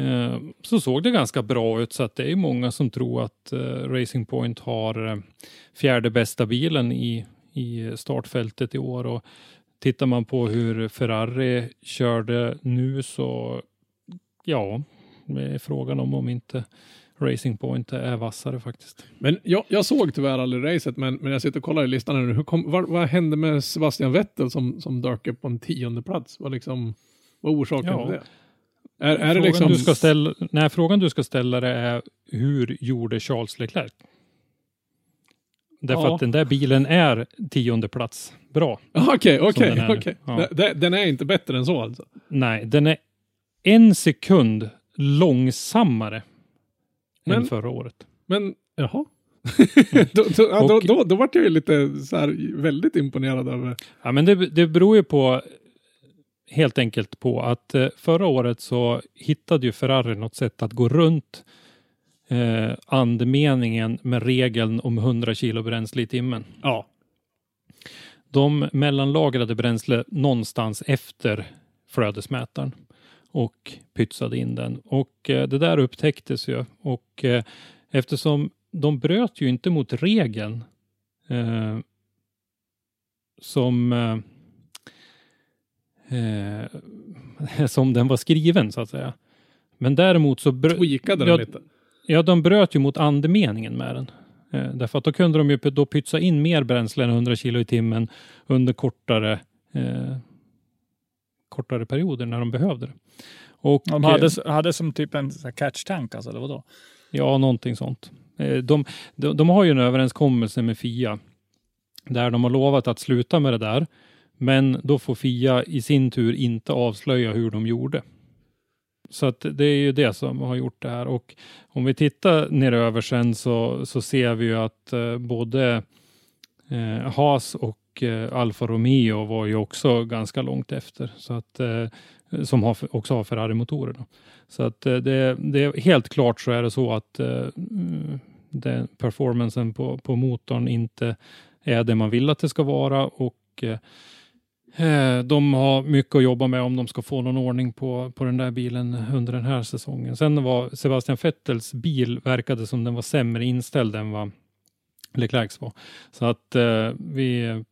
[SPEAKER 1] eh, så såg det ganska bra ut. Så att det är många som tror att eh, Racing Point har eh, fjärde bästa bilen i, i startfältet i år. Och Tittar man på hur Ferrari körde nu så ja, det är frågan om om inte Racing Point är vassare faktiskt.
[SPEAKER 2] Men jag, jag såg tyvärr aldrig racet, men, men jag sitter och kollar i listan här nu. Hur kom, vad, vad hände med Sebastian Vettel som, som dök upp på en tionde plats? Vad liksom, vad är orsaken
[SPEAKER 1] Ja.
[SPEAKER 2] till det? Är, är det
[SPEAKER 1] frågan,
[SPEAKER 2] liksom...
[SPEAKER 1] du ska ställa, nej, frågan du ska ställa dig är hur gjorde Charles Leclerc? Därför
[SPEAKER 2] Ja.
[SPEAKER 1] att den där bilen är tionde plats. Bra.
[SPEAKER 2] Okej, okej,
[SPEAKER 1] den är nu.
[SPEAKER 2] okej. Den- är inte bättre än så alltså?
[SPEAKER 1] Nej, den är en sekund långsammare än
[SPEAKER 2] Men-
[SPEAKER 1] förra året.
[SPEAKER 2] Men, jaha. då, då, ja, då,
[SPEAKER 1] Och-
[SPEAKER 2] då, då vart jag ju lite så här väldigt imponerad över.
[SPEAKER 1] Ja, men det, det beror ju på helt enkelt på att eh, förra året så hittade ju Ferrari något sätt att gå runt eh, andemeningen med regeln om 100 kilo bränsle i timmen.
[SPEAKER 2] Ja.
[SPEAKER 1] De mellanlagrade bränsle någonstans efter flödesmätaren och pytsade in den. Och eh, det där upptäcktes ju och eh, eftersom de bröt ju inte mot regeln eh, som eh, eh, som den var skriven så att säga. Men däremot så
[SPEAKER 2] Tweakade den
[SPEAKER 1] ja,
[SPEAKER 2] lite.
[SPEAKER 1] Ja, de bröt ju mot andemeningen med den. Eh, därför att då kunde de ju då pytsa in mer bränsle än 100 kilo i timmen under kortare, eh, kortare perioder när de behövde det. Och,
[SPEAKER 3] De
[SPEAKER 1] eh,
[SPEAKER 3] hade, hade som typ en så här catch tank alltså, eller vadå?
[SPEAKER 1] Ja, någonting sånt. Eh, De, de, de har ju en överenskommelse med Fia där de har lovat att sluta med det där. Men då får Fia i sin tur inte avslöja hur de gjorde. Så att det är ju det som har gjort det här. Och om vi tittar neröver sen så, så ser vi ju att eh, både eh, Haas och eh, Alfa Romeo var ju också ganska långt efter. Så att, eh, som har, också har Ferrari-motorer. Så att eh, det, det är helt klart så är det så att eh, mm, den performancen på, på motorn inte är det man vill att det ska vara och eh, de har mycket att jobba med om de ska få någon ordning på, på den där bilen under den här säsongen. Sen var Sebastian Vettels bil verkade som den var sämre inställd än vad Leclercs var. Så att eh, vi...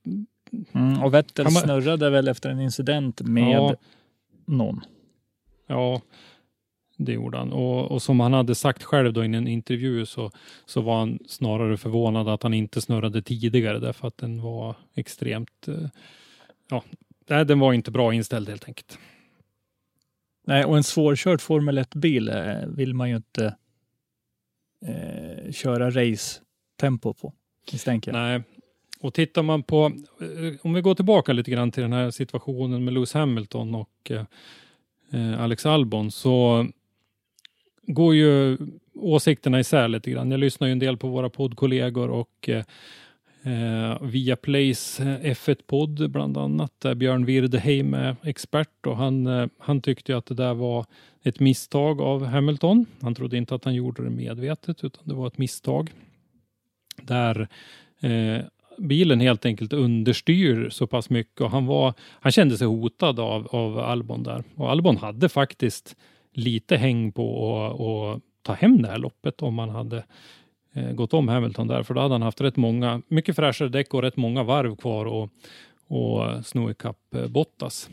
[SPEAKER 3] Mm, och Vettel
[SPEAKER 1] man-
[SPEAKER 3] snurrade väl efter en incident med
[SPEAKER 1] Ja.
[SPEAKER 3] någon.
[SPEAKER 1] Ja, det gjorde han. Och, och som han hade sagt själv då i en intervju så, så var han snarare förvånad att han inte snurrade tidigare därför att den var extremt... eh, Ja, nej, den var inte bra inställd helt enkelt.
[SPEAKER 3] Nej, och en svårkörd Formel 1-bil eh, vill man ju inte eh, köra race-tempo på, misstänker jag.
[SPEAKER 1] Nej. Och tittar man på, eh, om vi går tillbaka lite grann till den här situationen med Lewis Hamilton och eh, eh, Alex Albon så går ju åsikterna isär lite grann. Jag lyssnar ju en del på våra poddkollegor och eh, eh, via Plays eh, F1-podd bland annat där Björn Wirdeheim är expert och han, eh, han tyckte ju att det där var ett misstag av Hamilton. Han trodde inte att han gjorde det medvetet utan det var ett misstag. Där eh, bilen helt enkelt understyr så pass mycket och han, var, han kände sig hotad av, av Albon där. Och Albon hade faktiskt lite häng på att att ta hem det här loppet om man hade gått om Hamilton där, för då hade han haft rätt många, mycket fräschare däck och rätt många varv kvar och, och sno ikapp eh, Bottas.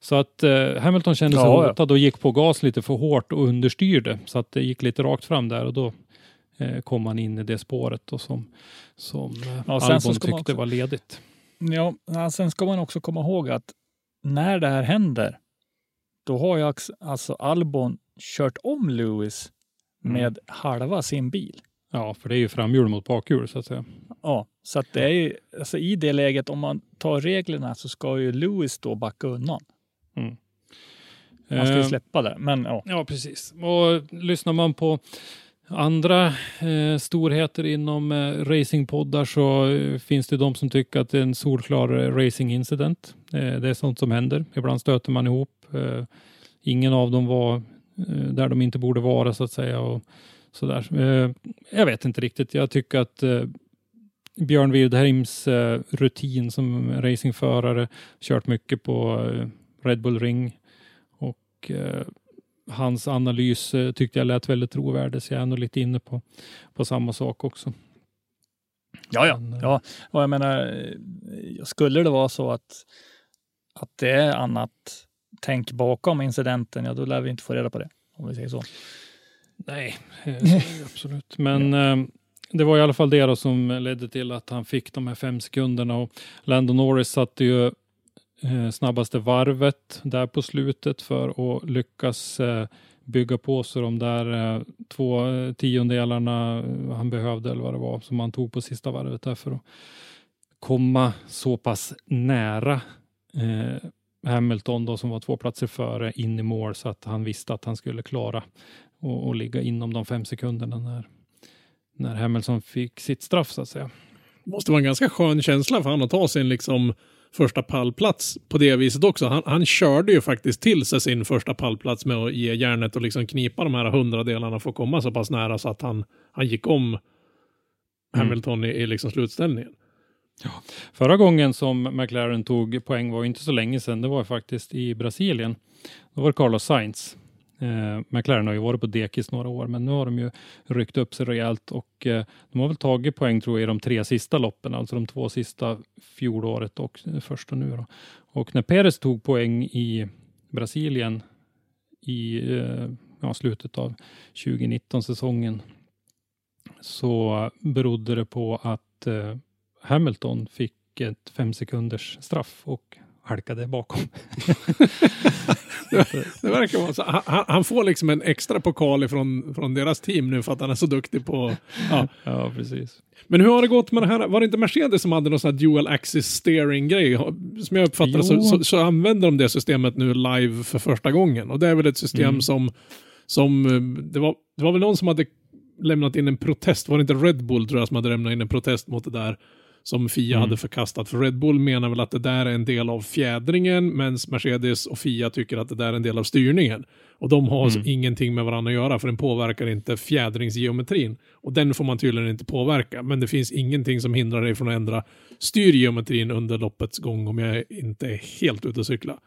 [SPEAKER 1] Så att eh, Hamilton kände sig
[SPEAKER 3] Ja,
[SPEAKER 1] hotad och gick på gas lite för hårt och understyrde så att det gick lite rakt fram där och då eh, kom han in i det spåret och som, som eh,
[SPEAKER 3] Ja, så
[SPEAKER 1] Albon
[SPEAKER 3] man
[SPEAKER 1] tyckte
[SPEAKER 3] också-
[SPEAKER 1] var ledigt.
[SPEAKER 3] Ja, sen ska man också komma ihåg att när det här händer, då har ju alltså Albon kört om Lewis
[SPEAKER 1] Mm.
[SPEAKER 3] med halva sin bil.
[SPEAKER 1] Ja, för det är ju framhjul mot bakhjul så att säga.
[SPEAKER 3] Ja, så att det är ju, alltså i det läget, om man tar reglerna så ska ju Lewis då backa undan. Man ska ju
[SPEAKER 1] Eh,
[SPEAKER 3] släppa det, men ja.
[SPEAKER 1] Ja, precis. Och lyssnar man på andra eh, storheter inom eh, racingpoddar så eh, finns det de som tycker att det är en solklar eh, racingincident. Eh, det är sånt som händer. Ibland stöter man ihop. Ingen av dem var där de inte borde vara så att säga. Och sådär. Eh, jag vet inte riktigt. Jag tycker att eh, Björn Wirdheims eh, rutin som racingförare, kört mycket på Red Bull Ring och hans analys tyckte jag lät väldigt trovärdig, så jag är nog lite inne på, på samma sak också.
[SPEAKER 3] Ja, ja. Ja. Och jag menar, skulle det vara så att, att det är annat tänk bakom incidenten, ja då lär vi inte få reda på det. Om vi säger så.
[SPEAKER 1] Nej, eh, det absolut. Men eh, det var i alla fall det då som ledde till att han fick de här fem sekunderna och Landon Norris satte ju eh, snabbaste varvet där på slutet för att lyckas bygga på sig de där två tiondelarna han behövde eller vad det var som han tog på sista varvet där för att komma så pass nära Hamilton då som var två platser före in i mål så att han visste att han skulle klara och, och ligga inom de fem sekunderna när, när Hamilton fick sitt straff så att säga.
[SPEAKER 2] Det måste vara en ganska skön känsla för han att ta sin liksom första pallplats på det viset också. Han, han körde ju faktiskt till sig sin första pallplats med att ge järnet och liksom knipa de här hundradelarna för att komma så pass nära så att han, han gick om Hamilton i, i liksom slutställningen.
[SPEAKER 1] Förra gången som McLaren tog poäng var inte så länge sedan. Det var faktiskt i Brasilien. Då var det Carlos Sainz. Eh, McLaren har ju varit på dekis några år, men nu har de ju ryckt upp sig rejält och eh, de har väl tagit poäng tror jag i de tre sista loppen, alltså de två sista fjolåret och första nu då. Och när Perez tog poäng i Brasilien i eh, ja, slutet av 2019 säsongen så berodde det på att eh, Hamilton fick ett fem sekunders straff och halkade bakom.
[SPEAKER 2] Det verkar vara så. Han, han får liksom en extra pokal ifrån, från deras team nu för att han är så duktig på... Ja.
[SPEAKER 1] ja, precis.
[SPEAKER 2] Men hur har det gått med det här? Var det inte Mercedes som hade någon sån här dual axis steering grej? Som jag uppfattar så, så, så, använder de det systemet nu live för första gången. Och det är väl ett system mm. som, som eh, det, var, det var väl någon som hade lämnat in en protest, var det inte Red Bull tror jag som hade lämnat in en protest mot det där som Fia mm. hade förkastat. För Red Bull menar väl att det där är en del av fjädringen, medan Mercedes och Fia tycker att det där är en del av styrningen. Och de har mm. ingenting med varandra att göra, för den påverkar inte fjädringsgeometrin. Och den får man tydligen inte påverka, men det finns ingenting som hindrar dig från att ändra styrgeometrin under loppets gång, om jag inte är helt ute och cykla.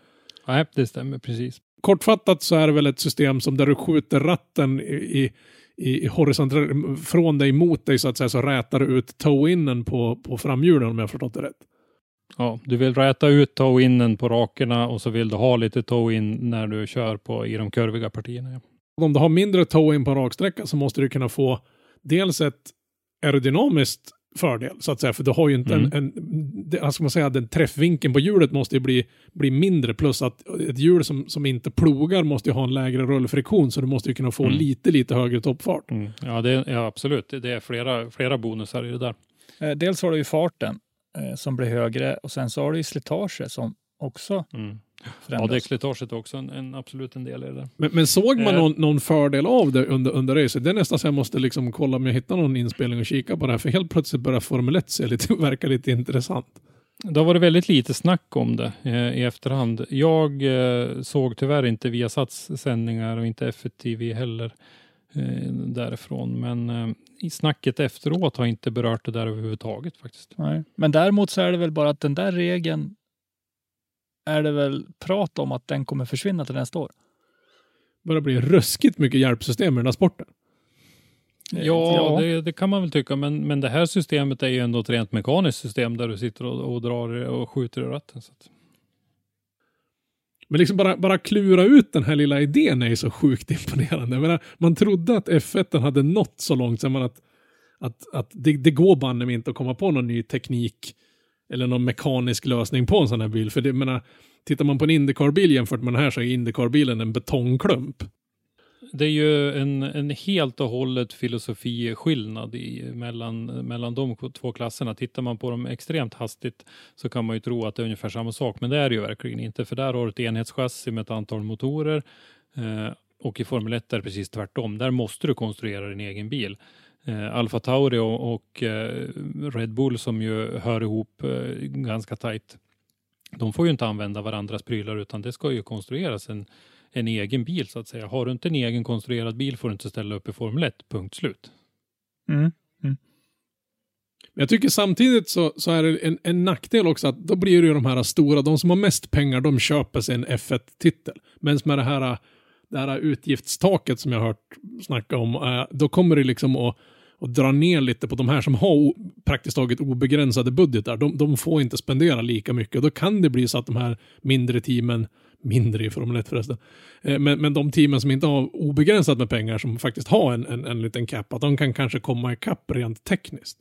[SPEAKER 1] Nej, det stämmer precis.
[SPEAKER 2] Kortfattat så är det väl ett system som där du skjuter ratten i, i i horisontellt från dig mot dig så att säga så rätar du ut toe-innen på, på framhjulen om jag förstått det rätt.
[SPEAKER 1] Ja, du vill räta ut toe-innen på rakerna och så vill du ha lite toe-in när du kör på, i de kurviga partierna. Ja.
[SPEAKER 2] Om du har mindre toe-in på raksträcka så måste du kunna få dels ett aerodynamiskt fördel, så att säga. För du har ju inte mm. en, en alltså man säga, den träffvinkeln på hjulet måste ju bli, bli mindre, plus att ett hjul som, som inte plogar måste ju ha en lägre rullfriktion, så du måste ju kunna få mm. lite, lite högre toppfart.
[SPEAKER 1] Mm. Ja, det, ja, absolut. Det är flera, flera bonusar i det där.
[SPEAKER 3] Eh, dels har du ju farten eh, som blir högre och sen så har du ju slitage som också
[SPEAKER 1] mm. Ja, däckslitaget är också en, en, absolut en del i det.
[SPEAKER 2] Men, men såg man eh. någon, någon, fördel av det under, under racet? Det är nästan så jag måste liksom kolla om jag hittar någon inspelning och kika på det här, för helt plötsligt börjar Formel 1 se lite, verka lite intressant.
[SPEAKER 1] Det har varit väldigt lite snack om det eh, i efterhand. Jag eh, såg tyvärr inte Viasats sändningar och inte FTV heller eh, därifrån. Men eh, i snacket efteråt har inte berört det där överhuvudtaget faktiskt.
[SPEAKER 3] Nej. Men däremot så är det väl bara att den där regeln är det väl prat om att den kommer försvinna till nästa år.
[SPEAKER 2] börjar bli ruskigt mycket hjälpsystem i den här sporten.
[SPEAKER 1] Ja, ja. Det, det, kan man väl tycka, men, men det här systemet är ju ändå ett rent mekaniskt system där du sitter och, och drar och skjuter i ratten. Så att...
[SPEAKER 2] Men liksom bara, bara klura ut den här lilla idén är ju så sjukt imponerande. Menar, man trodde att F1 hade nått så långt som man att, att, att det, det går banne inte att komma på någon ny teknik eller någon mekanisk lösning på en sån här bil. För det, menar, tittar man på en Indycar-bil jämfört med den här så är Indycar-bilen en betongklump.
[SPEAKER 1] Det är ju en, en helt och hållet filosofiskillnad i, mellan, mellan de två klasserna. Tittar man på dem extremt hastigt så kan man ju tro att det är ungefär samma sak, men det är det ju verkligen inte. För där har du ett enhetschassi med ett antal motorer eh, och i Formel 1 är det precis tvärtom. Där måste du konstruera din egen bil eh, Alfa Tauri och, och eh, Red Bull som ju hör ihop eh, ganska tajt. De får ju inte använda varandras prylar utan det ska ju konstrueras en, en egen bil så att säga. Har du inte en egen konstruerad bil får du inte ställa upp i Formel 1, punkt slut.
[SPEAKER 3] Mm. Mm.
[SPEAKER 2] Jag tycker samtidigt så, så är det en, en nackdel också att då blir det ju de här stora, de som har mest pengar, de köper sig en F1-titel. Men med det här, det här utgiftstaket som jag har hört snacka om, eh, då kommer det liksom att och dra ner lite på de här som har praktiskt taget obegränsade budgetar. De, de får inte spendera lika mycket. Då kan det bli så att de här mindre teamen, mindre i Formel 1 förresten, eh, men, men de teamen som inte har obegränsat med pengar, som faktiskt har en, en, en liten cap, att de kan kanske komma ikapp rent tekniskt.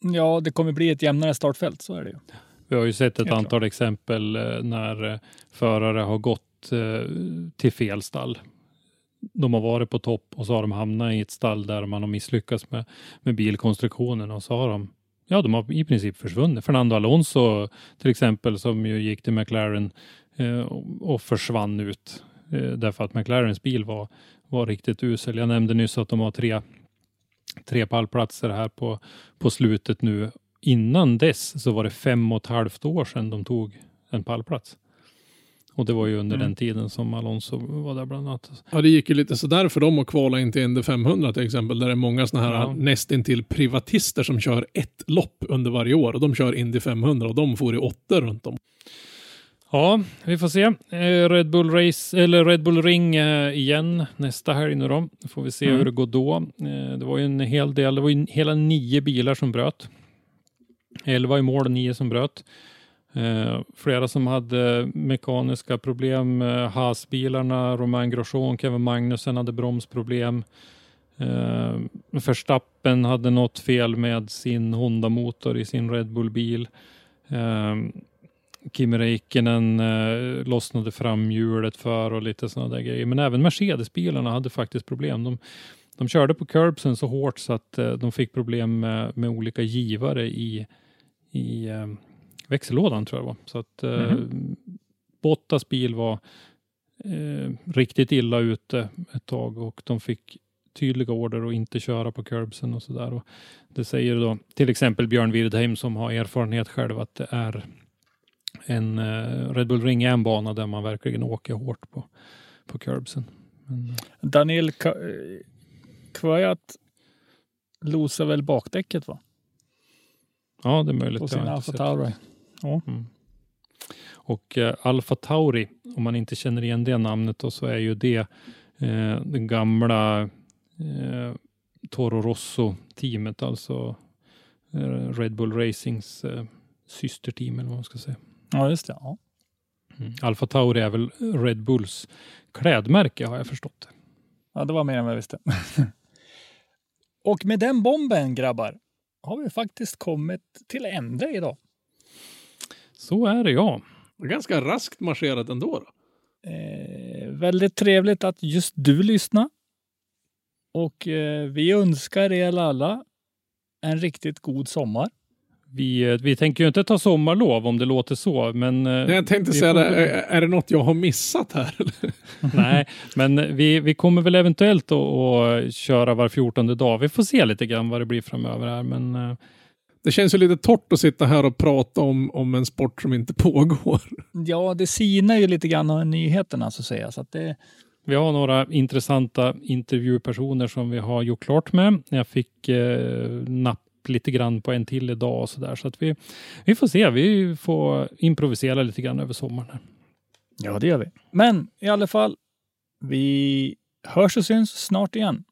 [SPEAKER 3] Ja, det kommer bli ett jämnare startfält, så är det ju.
[SPEAKER 1] Vi har ju sett ett Helt antal klart. exempel eh, när eh, förare har gått till fel stall de har varit på topp och så har de hamnat i ett stall där man har misslyckats med, med bilkonstruktionen och så har de Ja, de har i princip försvunnit. Fernando Alonso till exempel som ju gick till McLaren eh, och försvann ut eh, därför att McLarens bil var, var riktigt usel. Jag nämnde nyss att de har tre, tre pallplatser här på, på slutet nu. Innan dess så var det fem och ett halvt år sedan de tog en pallplats. Och det var ju under
[SPEAKER 2] Mm.
[SPEAKER 1] den tiden som Alonso var där bland annat.
[SPEAKER 2] Ja, det gick ju lite sådär för dem att kvala in till Indy 500 till exempel, där det är många sådana här
[SPEAKER 1] Ja.
[SPEAKER 2] nästintill privatister som kör ett lopp under varje år och de kör Indy 500 och de får i åtta runt om.
[SPEAKER 1] Ja, vi får se. Eh, Red Bull Race, eller Red Bull Ring eh, igen nästa helg nu då. Får vi se
[SPEAKER 2] Mm.
[SPEAKER 1] hur det går då. Eh, Det var ju en hel del, det var ju hela nio bilar som bröt. Elva i mål, nio som bröt. Eh, flera som hade mekaniska problem. Eh, Haas-bilarna, Romain Grosjean, Kevin Magnussen hade bromsproblem. Eh, Verstappen hade något fel med sin Honda-motor i sin Red Bull-bil. Eh, Kimi Räikkönen eh, lossnade framhjulet för och lite sådana där grejer. Men även Mercedes-bilarna hade faktiskt problem. De, de körde på curbsen så hårt så att eh, de fick problem med, med olika givare i, i eh, växellådan tror jag det var. Så att eh, Bottas bil var eh, riktigt illa ute ett tag och de fick tydliga order att inte köra på curbsen och sådär. Och Det säger då till exempel Björn Wirdheim som har erfarenhet själv att det är en eh, Red Bull Ring är en bana där man verkligen åker hårt på, på curbsen. Men, eh,
[SPEAKER 3] Daniel Ka- eh, Kvyat losar väl bakdäcket va?
[SPEAKER 1] ja, det är möjligt.
[SPEAKER 3] På sin Alfa
[SPEAKER 1] sett.
[SPEAKER 3] Tauri.
[SPEAKER 1] Mm. Och eh, Alfa Tauri, om man inte känner igen det namnet då, så är ju det eh, den gamla eh, Toro Rosso-teamet, alltså eh, Red Bull Racings eh, systerteam eller vad man ska säga.
[SPEAKER 3] Ja, just det. Ja.
[SPEAKER 1] Mm. Alfa Tauri är väl Red Bulls klädmärke har jag förstått.
[SPEAKER 3] ja, det var mer än vad jag visste. Och med den bomben grabbar har vi faktiskt kommit till ände idag.
[SPEAKER 1] Så är det ja.
[SPEAKER 2] Ganska raskt marscherat ändå. Då.
[SPEAKER 3] Eh, väldigt trevligt att just du lyssnar. Och eh, vi önskar er alla en riktigt god sommar.
[SPEAKER 1] Vi, eh, vi tänker ju inte ta sommarlov om det låter så, men... eh,
[SPEAKER 2] Jag tänkte säga
[SPEAKER 1] får
[SPEAKER 2] det, är, är det något jag har missat här?
[SPEAKER 1] Nej, men vi, vi kommer väl eventuellt att, att köra var fjortonde dag. Vi får se lite grann vad det blir framöver här, men eh,
[SPEAKER 2] Det känns ju lite torrt att sitta här och prata om, om en sport som inte pågår.
[SPEAKER 3] Ja, det sinar ju lite grann av nyheterna så att säga. Så att det,
[SPEAKER 1] vi har några intressanta intervjupersoner som vi har gjort klart med. Jag fick eh, napp lite grann på en till idag och så där, så att vi, vi får se. Vi får improvisera lite grann över sommaren.
[SPEAKER 3] Ja, det gör vi. Men i alla fall, vi hörs och syns snart igen.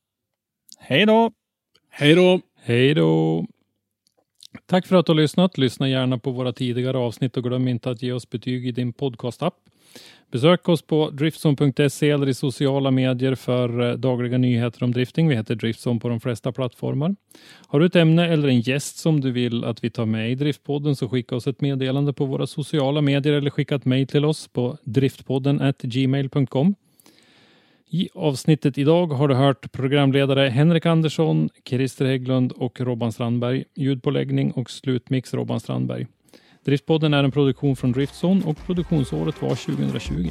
[SPEAKER 3] Hej då!
[SPEAKER 2] Hej då!
[SPEAKER 1] Hej då! Tack för att du har lyssnat. Lyssna gärna på våra tidigare avsnitt och glöm inte att ge oss betyg i din podcastapp. Besök oss på driftson.se eller i sociala medier för eh, dagliga nyheter om drifting. Vi heter Driftson på de flesta plattformar. Har du ett ämne eller en gäst som du vill att vi tar med i Driftpodden så skicka oss ett meddelande på våra sociala medier eller skicka ett mejl till oss på driftpodden gmail.com. I avsnittet idag har du hört programledare Henrik Andersson, Christer Hägglund och Robban Strandberg. Ljudpåläggning och slutmix Robban Strandberg. Driftpodden är en produktion från Driftzone och produktionsåret var 2020.